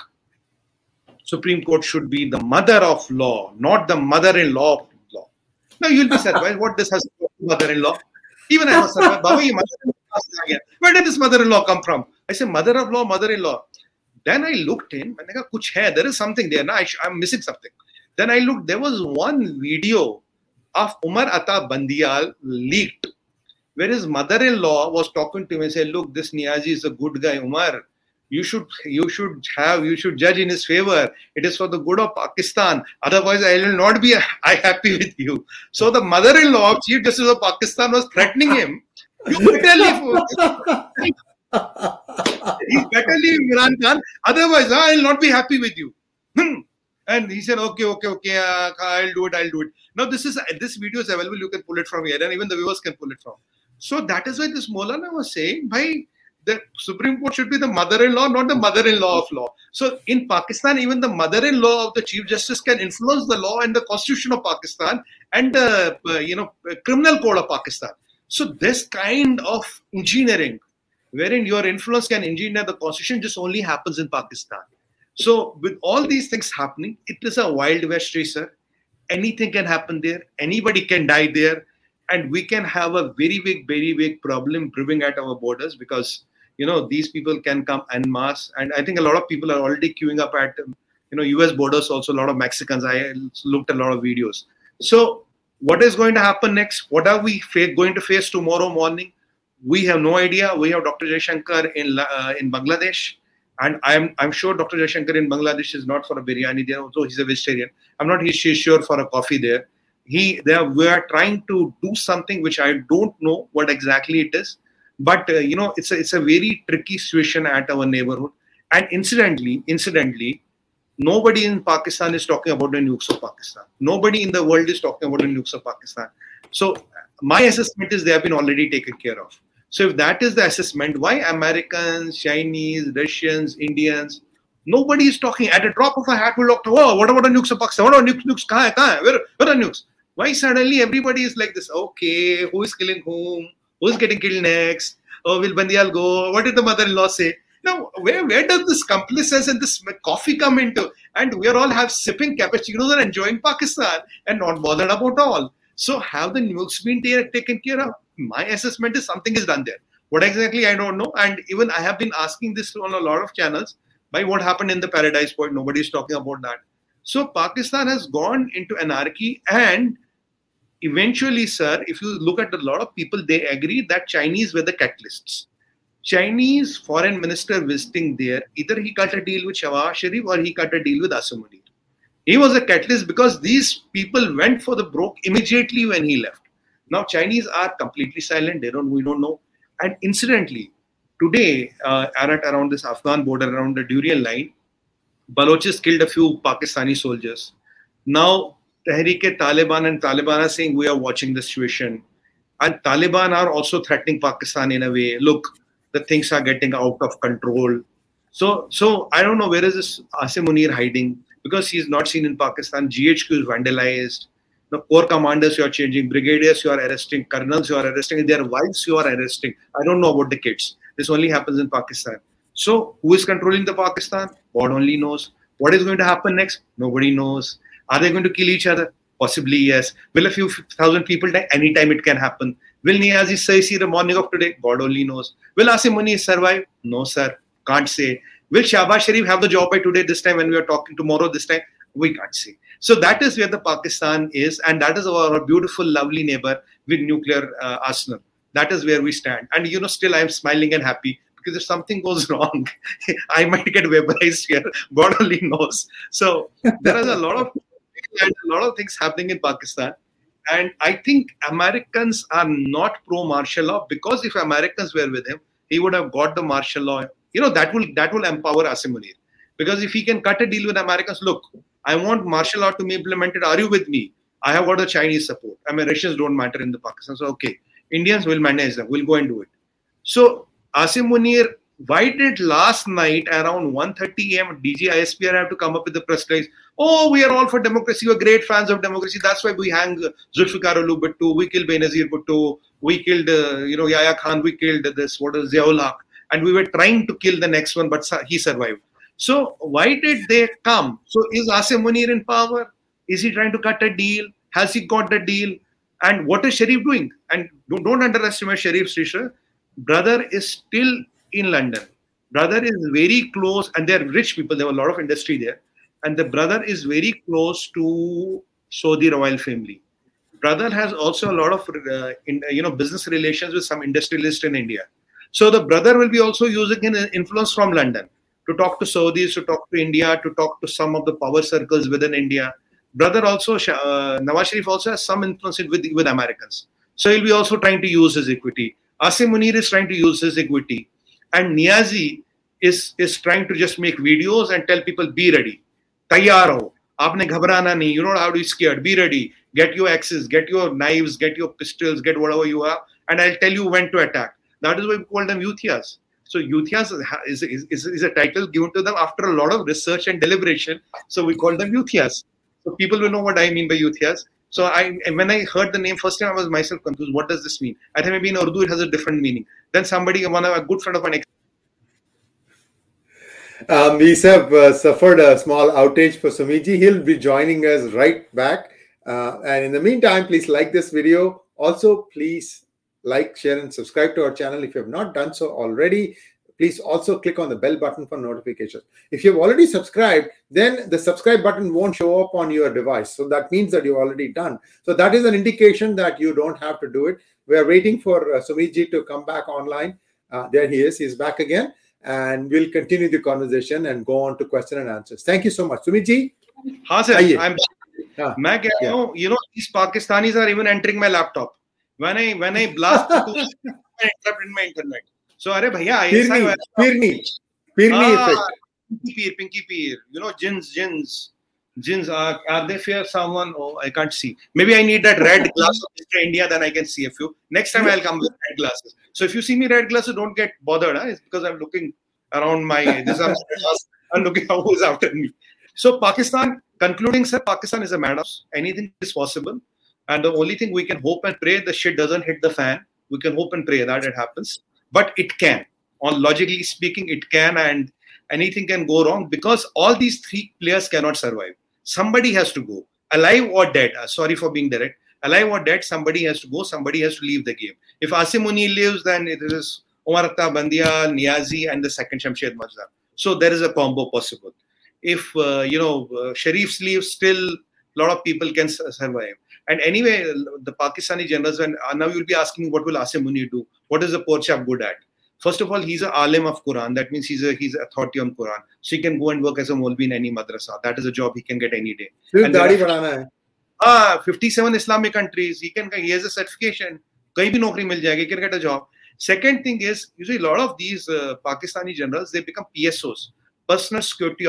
Supreme Court should be the mother of law, not the mother-in-law of law. Now you'll be surprised what this has to do mother-in-law. Even I was surprised. Where did this mother-in-law come from? I said, mother-of-law, mother-in-law. Then I looked in, and I got, Kuch hai, there is something there. Now I am missing something. Then I looked, there was one video of Umar Ata Bandial leaked where his mother-in-law was talking to him and said, "Look, this Niazi is a good guy, Umar. You should you should have you should judge in his favor. It is for the good of Pakistan. Otherwise, I will not be I happy with you." So the mother-in-law of Chief Justice of Pakistan was threatening him. You better leave. He better leave Imran Khan. Otherwise, I will not be happy with you. Hmm. And he said, okay, okay, okay, uh, I'll do it, I'll do it. Now, this is this video is available. You can pull it from here, and even the viewers can pull it from. So that is why this Molana was saying, bhai, the Supreme Court should be the mother-in-law, not the mother-in-law of law. So in Pakistan, even the mother-in-law of the Chief Justice can influence the law and the Constitution of Pakistan and the uh, you know criminal code of Pakistan. So this kind of engineering, wherein your influence can engineer the Constitution, just only happens in Pakistan. So with all these things happening, it is a wild west racer. Anything can happen there. Anybody can die there, and we can have a very big, very big problem brewing at our borders because you know these people can come en masse, and I think a lot of people are already queuing up at you know U.S. borders. Also, a lot of Mexicans. I looked a lot of videos. So what is going to happen next? What are we fa- going to face tomorrow morning? We have no idea. We have Dr. Jaishankar in uh, in Bangladesh and I'm I'm sure Dr. Jaishankar in Bangladesh is not for a biryani there, although he's a vegetarian. I'm not he's sure for a coffee there. He there we are trying to do something which I don't know what exactly it is, but uh, you know it's a it's a very tricky situation at our neighborhood. And incidentally, incidentally, nobody in Pakistan is talking about the nukes of Pakistan. Nobody in the world is talking about the nukes of Pakistan. So my assessment is they have been already taken care of. So if that is the assessment, why Americans, Chinese, Russians, Indians, nobody is talking. At a drop of a hat, we'll talk, oh, what about the nukes of Pakistan? What about nukes? Nukes? Kahan, kahan? Where, where are nukes? Why suddenly everybody is like this? Okay, who is killing whom? Who's getting killed next? Oh, will Bandial go? What did the mother-in-law say? Now, where, where does this complacence and this coffee come into? And we are all have sipping cappuccinos and enjoying Pakistan and not bothered about all. So have the nukes been taken care of? my assessment is something is done there. What exactly I don't know, and even I have been asking this on a lot of channels. By what happened in the Paradise Point, nobody is talking about that. So Pakistan has gone into anarchy, and eventually, sir, if you look at a lot of people, they agree that Chinese were the catalysts. Chinese foreign minister visiting there, either he cut a deal with Shehbaz Sharif or he cut a deal with Asim Munir. He was a catalyst because these people went for the broke immediately when he left. Now Chinese are completely silent. They don't. We don't know. And incidentally, today uh, at around this Afghan border, around the Durand line, Balochis killed a few Pakistani soldiers. Now Tehreek Taliban and Taliban are saying we are watching the situation, and Taliban are also threatening Pakistan in a way. Look, the things are getting out of control. So, so I don't know where is this Asim Munir hiding because he's not seen in Pakistan. GHQ is vandalized the corps commanders you are changing, brigadiers you are arresting, colonels you are arresting, their wives you are arresting. I don't know about the kids. This only happens in Pakistan. So who is controlling the Pakistan? God only knows. What is going to happen next? Nobody knows. Are they going to kill each other? Possibly yes. Will a few thousand people die? Anytime it can happen. Will Niazi see the morning of today? God only knows. Will Asim Munir survive? No, sir. Can't say. Will Shehbaz Sharif have the job by today, this time, when we are talking tomorrow, this time? We can't see. So that is where the Pakistan is, and that is our beautiful, lovely neighbor with nuclear uh, arsenal. That is where we stand. And you know, still I'm smiling and happy because if something goes wrong, I might get vaporized here. God only knows. So there is a lot of a lot of things happening in Pakistan. And I think Americans are not pro martial law because if Americans were with him, he would have got the martial law. You know that will that will empower Asim Munir because if he can cut a deal with Americans, look, I want martial law to be implemented. Are you with me? I have got the Chinese support. I mean, Russians don't matter in the Pakistan. So, okay, Indians will manage them. We'll go and do it. So, Asim Munir, why did last night around 1.30 a.m. DG ISPR have to come up with the press release? Oh, we are all for democracy. We're great fans of democracy. That's why we hang Zulfikar Ali Bhutto. We killed Benazir Bhutto. We killed, uh, you know, Yahya Khan. We killed this, what is Ziaul Haq. And we were trying to kill the next one, but he survived. So why did they come? So is Asim Munir in power? Is he trying to cut a deal? Has he got the deal? And what is Sharif doing? And don't, don't underestimate Sharif Srisha. Brother is still in London. Brother is very close, and they're rich people. There were a lot of industry there. And the brother is very close to Saudi royal family. brother has also a lot of uh, in, you know business relations with some industrialists in India. So the brother will be also using an influence from London to talk to Saudis, to talk to India, to talk to some of the power circles within India. Brother also, uh, Nawaz Sharif also has some influence with, with Americans. So he'll be also trying to use his equity. Asim Munir is trying to use his equity. And Niazi is, is trying to just make videos and tell people, be ready. Tayyar ho. Aapne ghabrana nahi. You know how to be scared. Be ready. Get your axes, get your knives, get your pistols, get whatever you have. And I'll tell you when to attack. That is why we call them Yuthias. So Yuthias is, is, is, is, a title given to them after a lot of research and deliberation. So we call them Yuthias. So people will know what I mean by Yuthias. So I, when I heard the name first time, I was myself confused. What does this mean? I think maybe in Urdu it has a different meaning. Then somebody, one of a good friend of mine. Um, we have uh, suffered a small outage for Sumiji. He'll be joining us right back. Uh, and in the meantime, please like this video. Also, please like, share, and subscribe to our channel if you have not done so already. Please also click on the bell button for notifications. If you've already subscribed, then the subscribe button won't show up on your device. So that means that you've already done. So that is an indication that you don't have to do it. We are waiting for uh, Sumiji to come back online. Uh, there he is. He's back again. And we'll continue the conversation and go on to question and answers. Thank you so much. Sumiji? हाँ sir, I'm हाँ, मैं कह रहा हूँ you know these Pakistanis are even entering my laptop when I when I blast in my internet. So are bhaiya, Pirni, Pirni, Pirni ah, effect. Pinky Peer, Pinky Peer. You know, gins, gins. Jins, are, are they fear someone? Oh, I can't see. Maybe I need that red glass of Mr. India, then I can see a few. Next time I'll come with red glasses. So if you see me red glasses, don't get bothered. Huh? It's because I'm looking around my. This I'm, I'm looking who's after me. So Pakistan, concluding, sir, Pakistan is a madhouse. Anything is possible. And the only thing we can hope and pray the shit doesn't hit the fan. We can hope and pray that it happens. But it can. On logically speaking, it can, and anything can go wrong because all these three players cannot survive. Somebody has to go, alive or dead. Uh, sorry for being direct. Alive or dead, somebody has to go, somebody has to leave the game. If Asim Munir leaves, then it is Umar Akhtar Bandial, Niazi, and the second Shamshad Mirza. So there is a combo possible. If, uh, you know, uh, Sharif's leaves, still a lot of people can survive. And anyway, the Pakistani generals, and uh, now you'll be asking, what will Asim Munir do? What is the poor chap good at? First of all, he's an alim of Quran. That means he's a he's an authority on Quran. So he can go and work as a Molvi in any madrasa. That is a job he can get any day. Ah, 57 Islamic countries. He can he has a certification. कहीं भी नौकरी मिल जाएगी. He can get a job. Second thing is, you see, a lot of these uh, Pakistani generals they become PSOs, personal security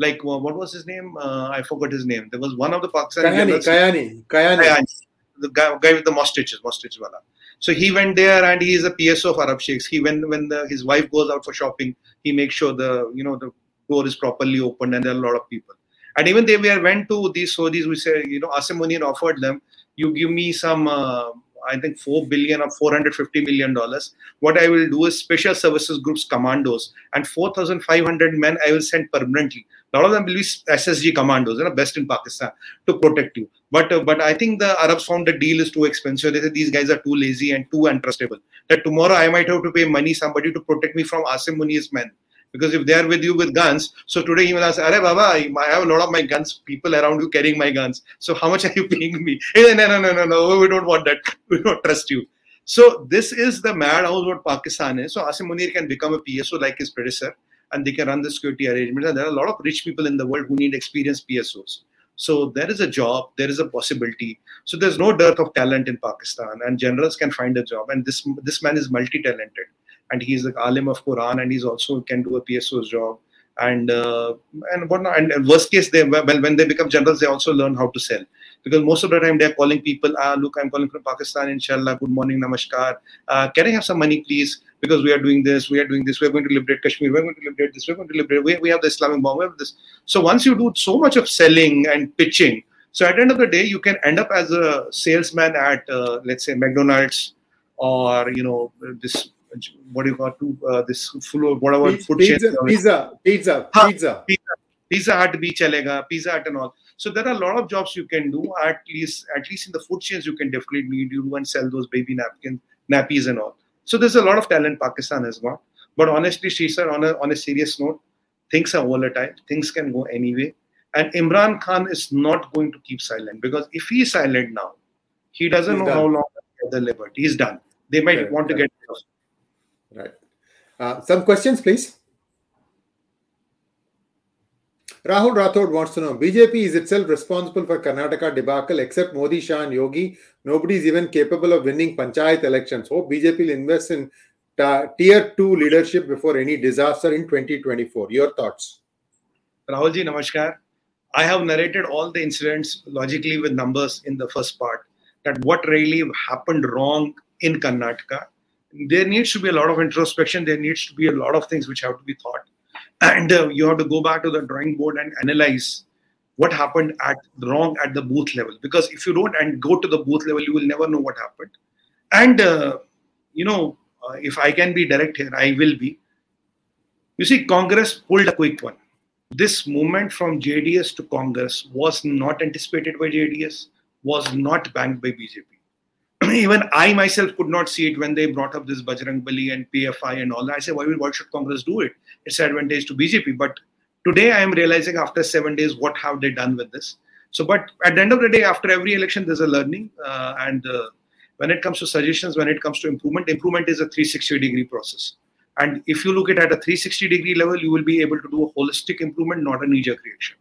officers of Arab sheikhs like what was his name? Uh, I forgot his name. There was one of the Pakistani Kayani, Kayani, Kayani, Kayani, the guy, guy with the mustaches, mustache wala. So he went there and he is a PSO of Arab Sheikhs. He when when the, his wife goes out for shopping, he makes sure the you know the door is properly opened and there are a lot of people. And even they were went to these Saudis, we said you know Asim offered them, you give me some. Uh, I think 4 billion or 450 million dollars. What I will do is special services groups commandos and 4,500 men I will send permanently. A lot of them will be SSG commandos, you know, best in Pakistan to protect you. But uh, but I think the Arabs found the deal is too expensive. They said these guys are too lazy and too untrustable. That tomorrow I might have to pay money somebody to protect me from Asim Munir's men. Because if they are with you with guns, so today he will ask, Are Baba, I have a lot of my guns, people around you carrying my guns. So how much are you paying me? Hey, no, no, no, no, no, we don't want that. We don't trust you. So this is the madhouse what Pakistan is. So Asim Munir can become a PSO like his predecessor and they can run the security arrangements. And there are a lot of rich people in the world who need experienced PSOs. So there is a job, there is a possibility. So there's no dearth of talent in Pakistan, and generals can find a job. And this this man is multi-talented, and he's the alim of Quran, and he's also can do a PSO's job. And uh, and whatnot. And, worst case, they well when they become generals, they also learn how to sell because most of the time they're calling people, ah, look, I'm calling from Pakistan, inshallah, good morning, namaskar. Uh, can I have some money, please? Because we are doing this, we are doing this, we're going to liberate Kashmir, we're going to liberate this, we're going to liberate, we, we have the Islamic bomb, we have this. So once you do so much of selling and pitching, so at the end of the day, you can end up as a salesman at, uh, let's say, McDonald's or, you know, this what do you call to uh, this full of whatever food pizza, chain. Pizza, pizza, pizza, pizza, pizza hut bhi chalega, pizza hut and all. So there are a lot of jobs you can do. At least, at least in the food chains, you can definitely need you and sell those baby napkins, nappies and all. So there's a lot of talent Pakistan has got. But honestly, Shisar, on a on a serious note, things are volatile. Things can go anyway. And Imran Khan is not going to keep silent because if he is silent now, he doesn't He's know done. how long the liberty. He's done. They might Correct, want to get Right. Uh, some questions, please. Rahul Rathod wants to know BJP is itself responsible for Karnataka debacle except Modi, Shah, and Yogi. Nobody is even capable of winning panchayat elections. Hope BJP will invest in tier 2 leadership before any disaster in 2024. Your thoughts? Rahulji, namaskar. I have narrated all the incidents logically with numbers in the first part. That what really happened wrong in Karnataka. There needs to be a lot of introspection. There needs to be a lot of things which have to be thought, and uh, you have to go back to the drawing board and analyze what happened at wrong at the booth level. Because if you don't and go to the booth level, you will never know what happened. And uh, you know, uh, if I can be direct here, I will be. You see, Congress pulled a quick one this movement from JDS to Congress was not anticipated by JDS, was not banked by BJP. Even I myself could not see it when they brought up this Bajrang Bali and PFI and all that. I said, why, why should Congress do it? It's an advantage to BJP. But today I am realizing after seven days, what have they done with this? So, but at the end of the day, after every election, there's a learning. Uh, and uh, when it comes to suggestions, when it comes to improvement, improvement is a 360 degree process. And if you look at at a 360 degree level, you will be able to do a holistic improvement, not a knee jerk reaction.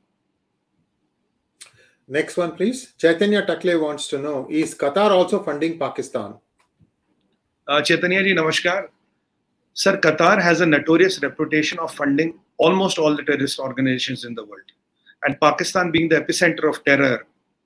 Next one, please. Chaitanya Takle wants to know Is Qatar also funding Pakistan? Uh, Chaitanya ji, namaskar. Sir, Qatar has a notorious reputation of funding almost all the terrorist organizations in the world. And Pakistan being the epicenter of terror,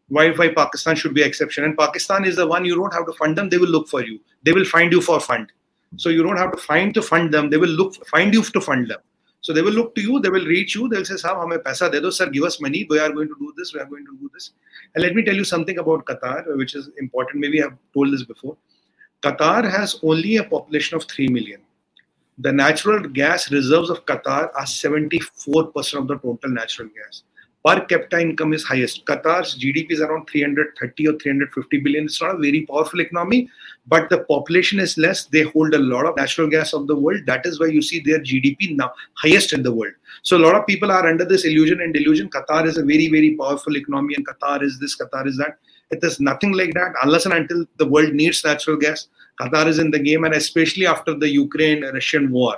why, why Pakistan should be an exception? And Pakistan is the one you don't have to fund them, they will look for you. They will find you for fund. So you don't have to find to fund them, they will look find you to fund them. So they will look to you, they will reach you, they'll say, Sir, hame paisa de do, sir, give us money, we are going to do this, we are going to do this. And let me tell you something about Qatar, which is important. Maybe I've told this before. Qatar has only a population of 3 million. The natural gas reserves of Qatar are 74% of the total natural gas. Per capita income is highest. Qatar's GDP is around 330 or 350 billion. It's not a very powerful economy, but the population is less. They hold a lot of natural gas of the world. That is why you see their GDP now highest in the world. So a lot of people are under this illusion and delusion. Qatar is a very, very powerful economy, and Qatar is this, Qatar is that. It is nothing like that unless and until the world needs natural gas. Qatar is in the game, and especially after the Ukraine-Russian war,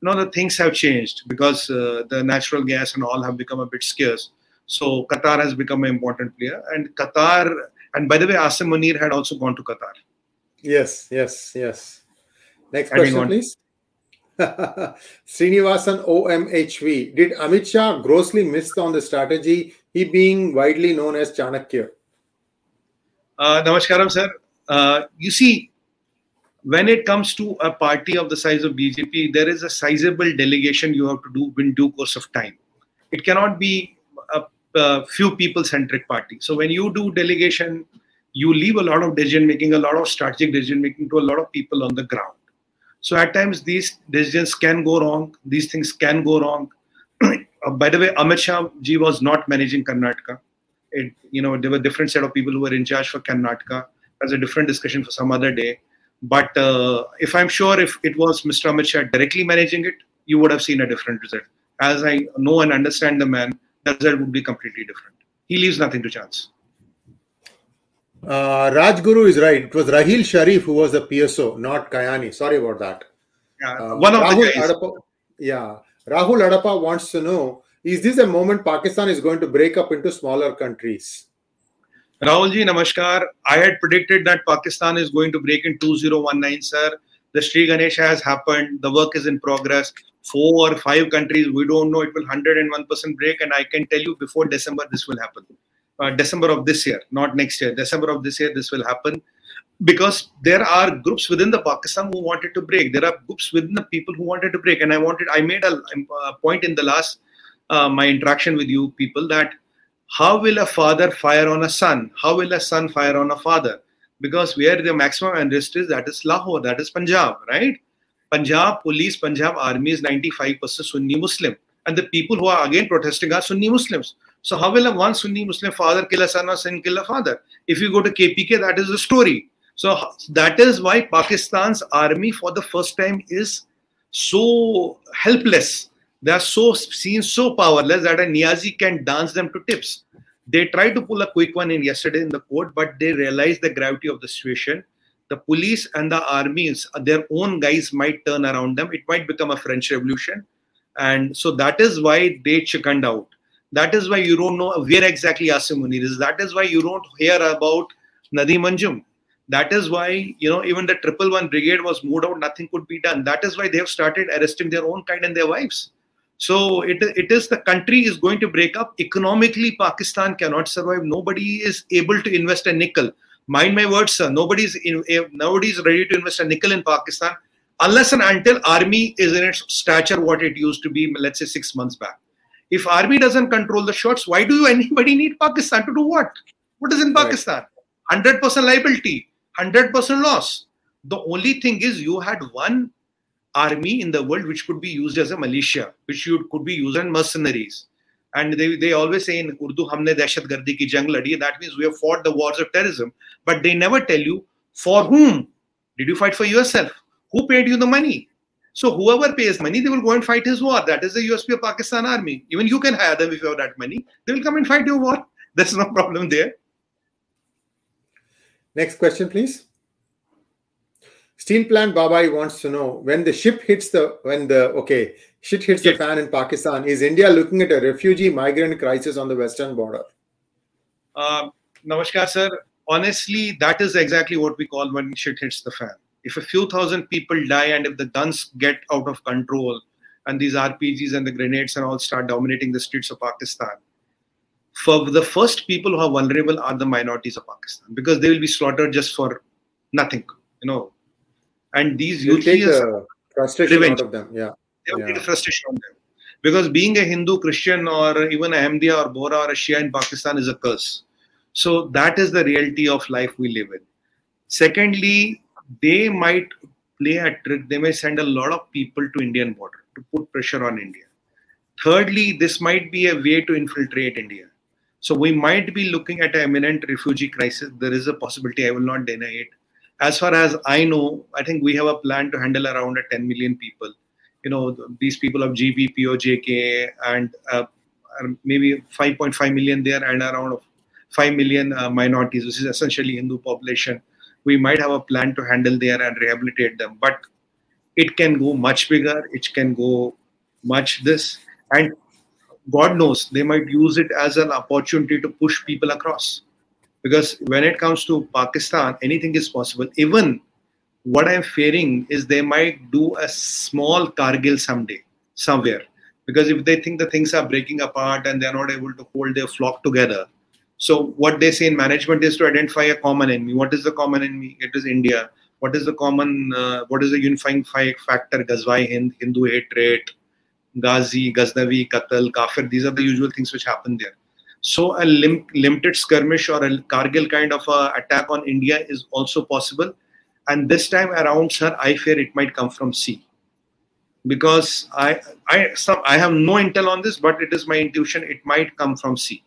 you know the things have changed because uh, the natural gas and all have become a bit scarce. So Qatar has become an important player, and Qatar. And by the way, Asim Munir had also gone to Qatar. Yes, yes, yes. Next question, on. please. Srinivasan OMHV. Did Amit Shah grossly miss on the strategy, he being widely known as Chanakya? Uh, Namaskaram, sir. Uh, you see, when it comes to a party of the size of BJP, there is a sizable delegation you have to do in due course of time. It cannot be a, a few people centric party. So when you do delegation, you leave a lot of decision making, a lot of strategic decision making to a lot of people on the ground. So at times these decisions can go wrong. These things can go wrong. Uh, by the way, Amit Shah ji was not managing Karnataka. It, you know, there were different set of people who were in charge for Karnataka. That's a different discussion for some other day. But uh, if I'm sure if it was Mr. Amit Shah directly managing it, you would have seen a different result. As I know and understand the man, the result would be completely different. He leaves nothing to chance. Uh, Rajguru is right. It was Rahil Sharif who was the PSO, not Kayani. Sorry about that. Yeah, Uh, one of Rahul the guys. Adapa, yeah, Rahul Adapa wants to know: Is this a moment Pakistan is going to break up into smaller countries? Rahulji, namaskar. I had predicted that Pakistan is going to break in 2019, sir. The Sri Ganesha has happened. The work is in progress. Four or five countries, we don't know. It will 101% break. And I can tell you before December, this will happen. Uh, December of this year, not next year. December of this year, this will happen. Because there are groups within the Pakistan who wanted to break. There are groups within the people who wanted to break. And I wanted, I made a, a point in the last, uh, my interaction with you people that how will a father fire on a son? How will a son fire on a father? Because where the maximum unrest is, that is Lahore, that is Punjab, right? Punjab police, Punjab army is 95% Sunni Muslim. And the people who are again protesting are Sunni Muslims. So how will a one Sunni Muslim father kill a son or son kill a father? If you go to KPK, that is the story. So that is why Pakistan's army for the first time is so helpless They are so seen so powerless that a Niazi can dance them to tips. They tried to pull a quick one in yesterday in the court, but they realized the gravity of the situation. The police and the armies, uh, their own guys might turn around them. It might become a French Revolution. And so that is why they chickened out. That is why you don't know where exactly Asim Munir is. That is why you don't hear about Nadeem Anjum. That is why, you know, even the triple one brigade was moved out, nothing could be done. That is why they have started arresting their own kind and their wives. So it, it is the country is going to break up. Economically, Pakistan cannot survive. Nobody is able to invest a nickel. Mind my words, sir. Nobody's in, eh, nobody is ready to invest a nickel in Pakistan unless and until army is in its stature what it used to be, let's say six months back. If army doesn't control the shots, why do you anybody need Pakistan to do what? What is in Pakistan? 100% liability, 100% loss. The only thing is you had one army in the world which could be used as a militia, which you, could be used as mercenaries. And they, they always say in Urdu, Humne Dahshat Gardi ki jang ladi. That means we have fought the wars of terrorism. But they never tell you for whom did you fight for yourself? Who paid you the money? So whoever pays money, they will go and fight his war. That is the USP of Pakistan army. Even you can hire them if you have that money. They will come and fight your war. There's no problem there. Next question, please. Steel plant Babai wants to know when the ship hits the when the okay shit hits yes. the fan in Pakistan. Is India looking at a refugee migrant crisis on the western border? Uh, namaskar, sir. Honestly, that is exactly what we call when shit hits the fan. If a few thousand people die and if the guns get out of control and these RPGs and the grenades and all start dominating the streets of Pakistan, for the first people who are vulnerable are the minorities of Pakistan because they will be slaughtered just for nothing, you know, and these youth take the frustration revenge. out of them. Yeah, they will yeah. take frustration on them because being a Hindu, Christian, or even a Ahmadiyya or Bohra or a Shia in Pakistan is a curse. So that is the reality of life we live in. Secondly, they might play a trick. They may send a lot of people to Indian border to put pressure on India. Thirdly, this might be a way to infiltrate India. So we might be looking at an imminent refugee crisis. There is a possibility. I will not deny it as far as I know, I think we have a plan to handle around 10 million people. You know, these people of GBP or POJK, and uh, maybe 5.5 million there, and around 5 million uh, minorities, which is essentially Hindu population. We might have a plan to handle there and rehabilitate them, but it can go much bigger. It can go much this, and God knows they might use it as an opportunity to push people across because when it comes to Pakistan, anything is possible. Even what I'm fearing is they might do a small Kargil someday, somewhere. Because if they think the things are breaking apart and they're not able to hold their flock together, so what they say in management is to identify a common enemy. What is the common enemy? It is India. What is the common? Uh, what is the unifying factor? Ghazwai Hind, Hindu hatred, Ghazi, Ghaznavi, Qatl, Kafir. These are the usual things which happen there. So a lim- limited skirmish or a Kargil kind of attack on India is also possible. And this time around, sir, I fear it might come from sea. Because I I some I have no intel on this, but it is my intuition it might come from sea.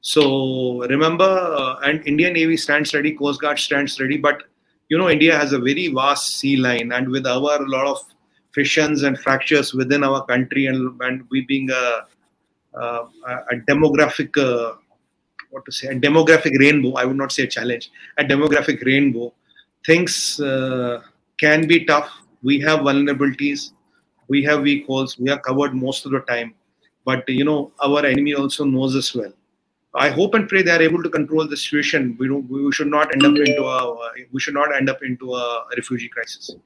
So remember, uh, and Indian Navy stands ready, Coast Guard stands ready, but you know India has a very vast sea line, and with our lot of fissions and fractures within our country, and, and we being a uh, a demographic uh, what to say a demographic rainbow i would not say a challenge a demographic rainbow things uh, can be tough. We have vulnerabilities. We have weak holes we are covered most of the time. But you know our enemy also knows us well i hope and pray they are able to control the situation we don't we should not end up into a we should not end up into a refugee crisis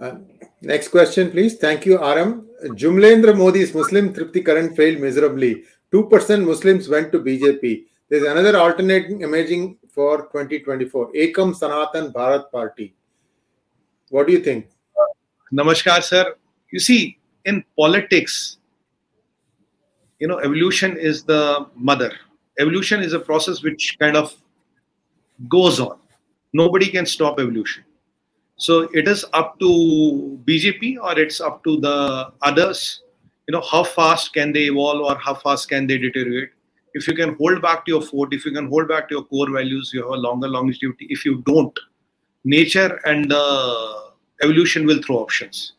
uh, next question, please. Thank you, Aram. Jumlendra Modi's Muslim Tripti current failed miserably. 2% Muslims went to BJP. There's another alternate emerging for 2024. Ekam Sanatan Bharat Party. What do you think? Namaskar, sir. You see, in politics, you know, evolution is the mother. Evolution is a process which kind of goes on. Nobody can stop evolution. So it is up to BJP or it's up to the others. You know, how fast can they evolve or how fast can they deteriorate? If you can hold back to your fort, if you can hold back to your core values, you have a longer longevity. If you don't, nature and the evolution will throw options.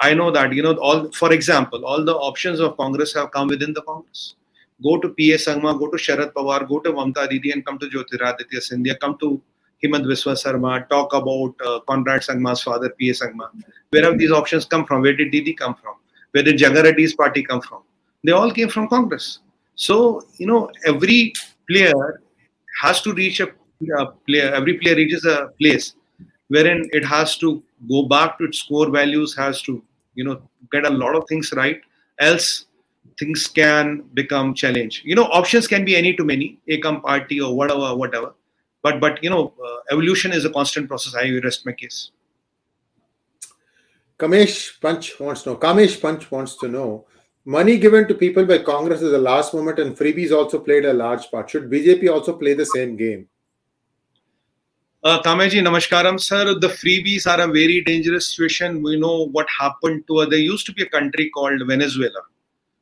I know that you know all. For example, all the options of Congress have come within the Congress. Go to P.A. Sangma, go to Sharad Pawar, go to Mamta Didi, and come to Jyotiraditya Scindia, come to Himant Viswa Sarma, talk about uh, Conrad Sangma's father, P.A. Sangma. Where have these options come from? Where did Didi come from? Where did Jagan Reddy's party come from? They all came from Congress. So, you know, every player has to reach a, a player, every player reaches a place wherein it has to go back to its core values, has to, you know, get a lot of things right. Else, things can become challenge. You know, options can be any to many, Ekam party or whatever, whatever but but you know uh, evolution is a constant process i rest my case kamesh punch wants to know kamesh punch wants to know money given to people by congress at the last moment and freebies also played a large part should bjp also play the same game uh, Kameji, namaskaram, sir. The freebies are a very dangerous situation. We know what happened to. Uh, there used to be a country called Venezuela,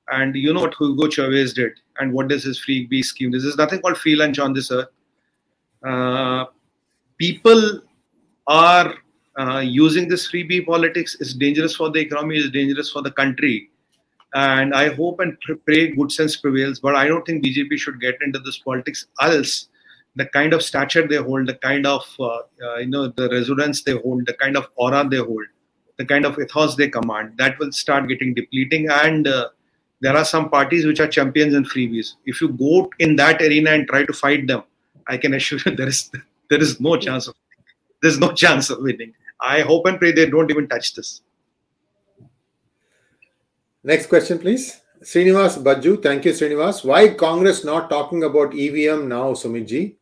and you know what Hugo Chavez did, and what is his freebie scheme? This is nothing called free lunch on this earth. Uh, people are uh, using this freebie politics It's dangerous for the economy, It's dangerous for the country. And I hope and pray good sense prevails. But I don't think BJP should get into this politics. Else, the kind of stature they hold, the kind of uh, uh, you know the resonance they hold, the kind of aura they hold, the kind of ethos they command, that will start getting depleting. And uh, there are some parties which are champions in freebies. If you go in that arena and try to fight them, I can assure you there is there is no chance of there's no chance of winning. I hope and pray they don't even touch this. Next question, please. Srinivas Bajju, thank you, Srinivas. Why Congress not talking about EVM now, Sumitji?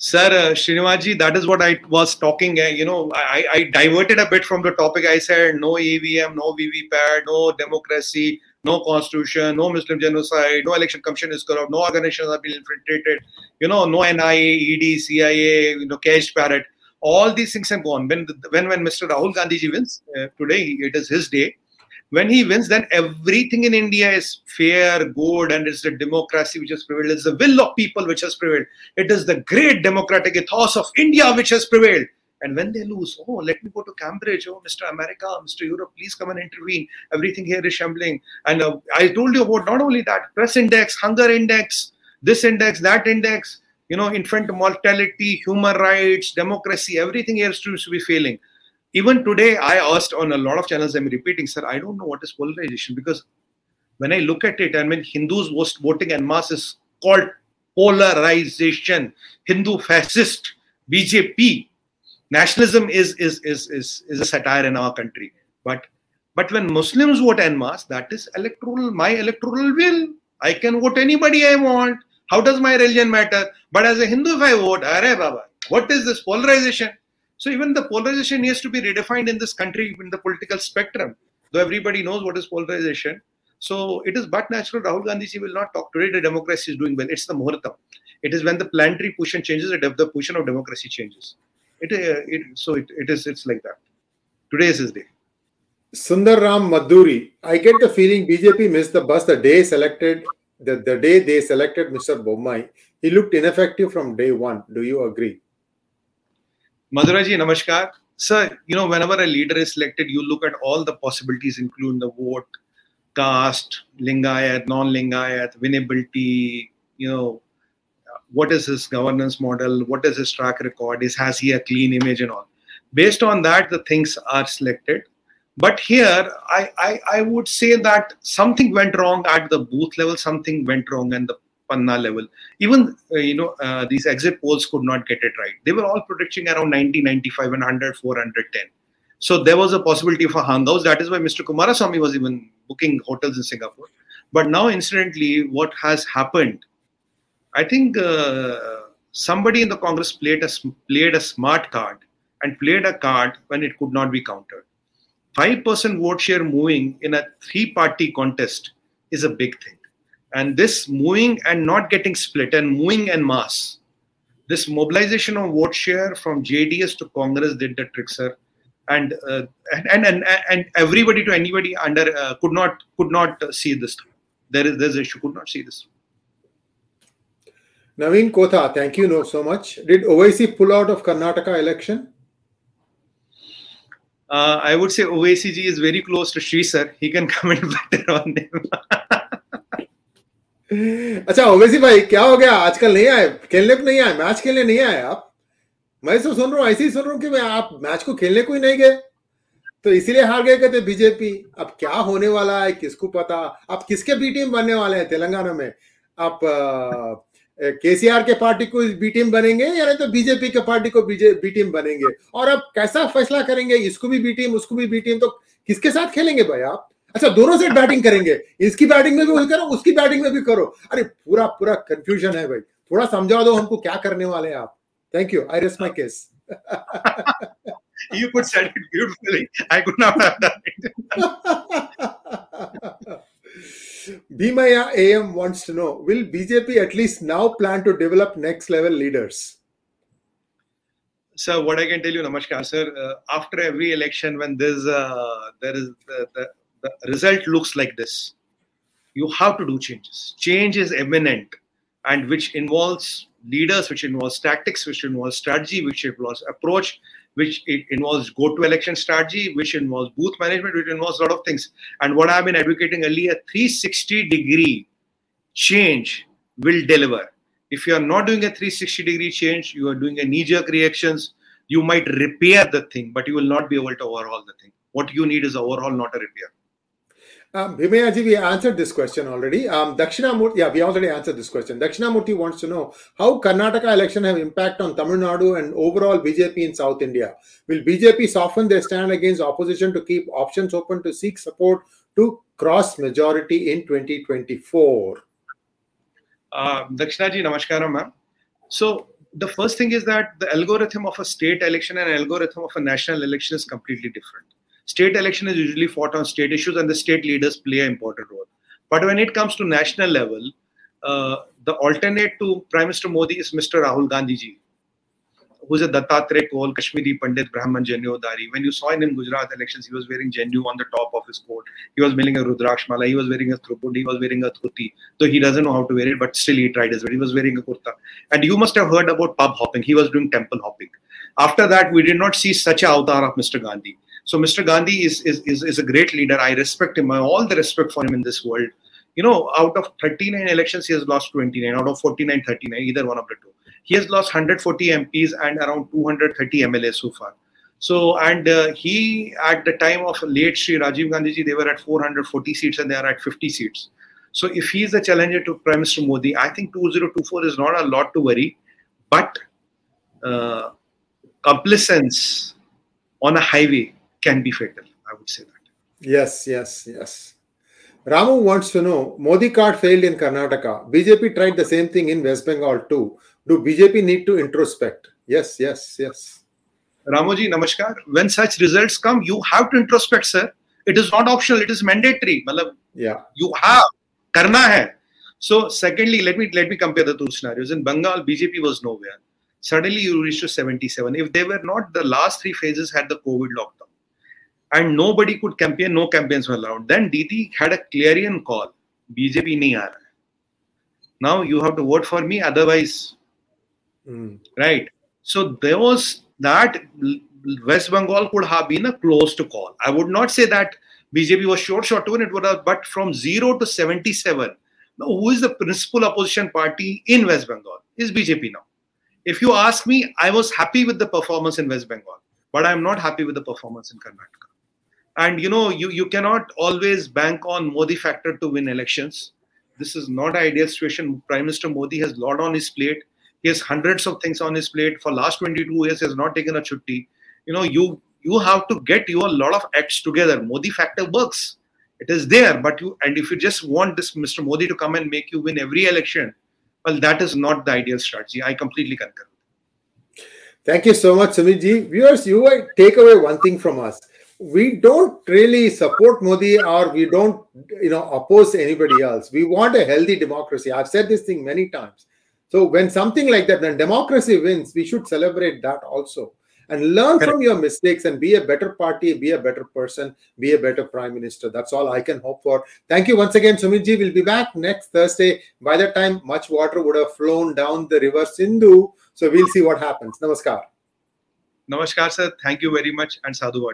Sir, uh, Srinivasji, that is what I was talking. Uh, you know, I, I diverted a bit from the topic. I said no EVM, no VVPAT, no democracy, no constitution, no Muslim genocide, no election commission is corrupt, no organizations have been infiltrated, you know, no NIA, ED, CIA, you know, caged parrot. All these things have gone. When when when Mr. Rahul Gandhi wins uh, today, it is his day. When he wins, then everything in India is fair, good, and it's the democracy which has prevailed. It's the will of people which has prevailed. It is the great democratic ethos of India which has prevailed. And when they lose, oh, let me go to Cambridge. Oh, Mr. America, Mr. Europe, please come and intervene. Everything here is shambling. And uh, I told you about not only that, press index, hunger index, this index, that index, you know, infant mortality, human rights, democracy, everything here seems to be failing. Even today, I asked on a lot of channels, I'm repeating, sir, I don't know what is polarization because when I look at it, I mean, Hindus voting en masse is called polarization. Hindu fascist, BJP, nationalism is is is is, is a satire in our country. But but when muslims vote en masse that is electoral my electoral will. I can vote anybody i want. How does my religion matter? But as a hindu if i vote are baba what is this polarization so even the polarization needs to be redefined in this country in the political spectrum though everybody knows what is polarization so it is but natural Rahul Gandhi will not talk today. The democracy is doing well. It's the muhurtam. It is when the planetary position changes, the position of democracy changes. It, uh, it so it, it is it's like that. Today is his day. Sundar Ram Madhuri, I get the feeling BJP missed the bus the day selected the, the day they selected Mr. Bommai. He looked ineffective from day one. Do you agree? Madhuraji, namaskar. Sir, you know, whenever a leader is selected, you look at all the possibilities, including the vote, caste, lingayat, non-lingayat, winnability, you know, what is his governance model what is his track record is has he a clean image and all based on that the things are selected but here I, I, I would say that something went wrong at the booth level something went wrong and the panna level. Even uh, you know uh, these exit polls could not get it right. They were all predicting around 90 95 and 100 410 so there was a possibility for hangouts. That is why mr kumaraswamy was even booking hotels in singapore. But now incidentally what has happened I think uh, somebody in the Congress played a played a smart card and played a card when it could not be countered. Five percent vote share moving in a three-party contest is a big thing, and this moving and not getting split and moving en masse, this mobilization of vote share from JDS to Congress did the trick, sir. And, uh, and and and everybody to anybody under uh, could not could not see this. There is this issue could not see this. Naveen Kotha, thank you so much. Did OIC pull out of Karnataka election? Uh, I would say Owaisi ji is very close to Sri sir. He can comment better on them. अच्छा ओवैसी भाई, क्या हो गया? आजकल नहीं आए? खेलने को नहीं आए? मैच खेलने नहीं आए आप? मैं तो सुन रहा हूँ, ऐसे ही सुन रहा हूँ कि मैं आप मैच को खेलने को ही नहीं गए। तो इसीलिए हार गए कहते बीजेपी अब क्या होने वाला है? किसको पता? आप किसके बी टीम बनने वाले हैं तेलंगाना में? आप केसीआर के पार्टी को बी टीम बनेंगे या नहीं तो बीजेपी के पार्टी को बी टीम बनेंगे? और अब कैसा फैसला करेंगे? इसको भी बी टीम उसको भी बी टीम तो किसके साथ खेलेंगे भाई आप? अच्छा दोनों से बैटिंग करेंगे इसकी बैटिंग में भी करो उसकी बैटिंग में भी करो अरे पूरा पूरा कंफ्यूजन है भाई थोड़ा समझा दो हमको क्या करने वाले हैं आप thank you I rest my case you could said it beautifully. I could not have done it. Bhimaya AM wants to know Will BJP at least now plan to develop next level leaders? So, what I can tell you, Namaskar, sir, uh, after every election, when there's uh, there is the, the, the result looks like this, you have to do changes. Change is imminent, and which involves leaders, which involves tactics, which involves strategy, which involves approach, which it involves go to election strategy, which involves booth management, which involves a lot of things. And what I've been advocating earlier, 360 degree change will deliver. If you are not doing a 360 degree change, you are doing a knee jerk reactions, you might repair the thing, but you will not be able to overhaul the thing. What you need is overhaul, not a repair. Um, Bhimayaji, we answered this question already. Um, Dakshinamurti, yeah, we already answered this question. Dakshinamurti wants to know how Karnataka election have impact on Tamil Nadu and overall BJP in South India. Will BJP soften their stand against opposition to keep options open to seek support to cross majority in 2024? Uh, Dakshinaji, namaskaram, ma'am. So the first thing is that the algorithm of a state election and algorithm of a national election is completely different state election is usually fought on state issues and the state leaders play an important role but when it comes to national level uh, the alternate to prime minister modi is mr rahul gandhi ji who's a Dattatreya Kaul, Kashmiri Pandit, Brahman Janyodari. When you saw him in Gujarat elections, he was wearing Janyu on the top of his coat. He was wearing a Rudraksh Mala. He was wearing a Thrupud. He was wearing a Thuti. Though he doesn't know how to wear it, but still he tried his best. He was wearing a kurta. And you must have heard about pub hopping. He was doing temple hopping. After that, we did not see such a avatar of Mr. Gandhi. So Mr. Gandhi is, is, is, is a great leader. I respect him. I all the respect for him in this world. You know, out of 39 elections, he has lost 29. Out of 49, 39, either one of the two. He has lost 140 MPs and around 230 MLAs so far. So, and uh, he, at the time of late Sri Rajiv Gandhi ji, they were at 440 seats and they are at 50 seats. So, if he is the challenger to Prime Minister Modi, I think 2024 is not a lot to worry. But uh, complacence on a highway can be fatal. I would say that. Yes, yes, yes. Ramu wants to know Modi card failed in Karnataka. BJP tried the same thing in West Bengal too. Do BJP need to introspect? Yes, yes, yes. Ramoji, namaskar. When such results come, you have to introspect, sir. It is not optional, it is mandatory. Malab, yeah. You have. Karna hai. So, secondly, let me let me compare the two scenarios. In Bengal, BJP was nowhere. Suddenly, you reached to 77. If they were not, the last three phases had the COVID lockdown and nobody could campaign, no campaigns were allowed. Then DD had a clarion call, BJP nahi aa raha. Now you have to vote for me, otherwise, mm. right? So there was that West Bengal could have been a close to call. I would not say that BJP was short short to win it, was, but from zero to 77, now who is the principal opposition party in West Bengal? Is BJP now. If you ask me, I was happy with the performance in West Bengal, but I'm not happy with the performance in Karnataka and you know you, you cannot always bank on modi factor to win elections. This is not an ideal situation. Prime minister modi has a lot on his plate. He has hundreds of things on his plate. For last 22 years he has not taken a chutti. You know you you have to get your lot of acts together. Modi factor works. It is there but you and if you just want this mr modi to come and make you win every election well that is not the ideal strategy. I completely concur. Thank you so much, Sumit ji. Viewers, you take away one thing from us we don't really support Modi or we don't, you know, oppose anybody else. We want a healthy democracy. I've said this thing many times. So when something like that, when democracy wins, we should celebrate that also and learn from your mistakes and be a better party, be a better person, be a better prime minister. That's all I can hope for. Thank you once again, Sumitji. We'll be back next Thursday. By that time, much water would have flown down the river Sindhu. So we'll see what happens. Namaskar. Namaskar, sir. Thank you very much and sadhu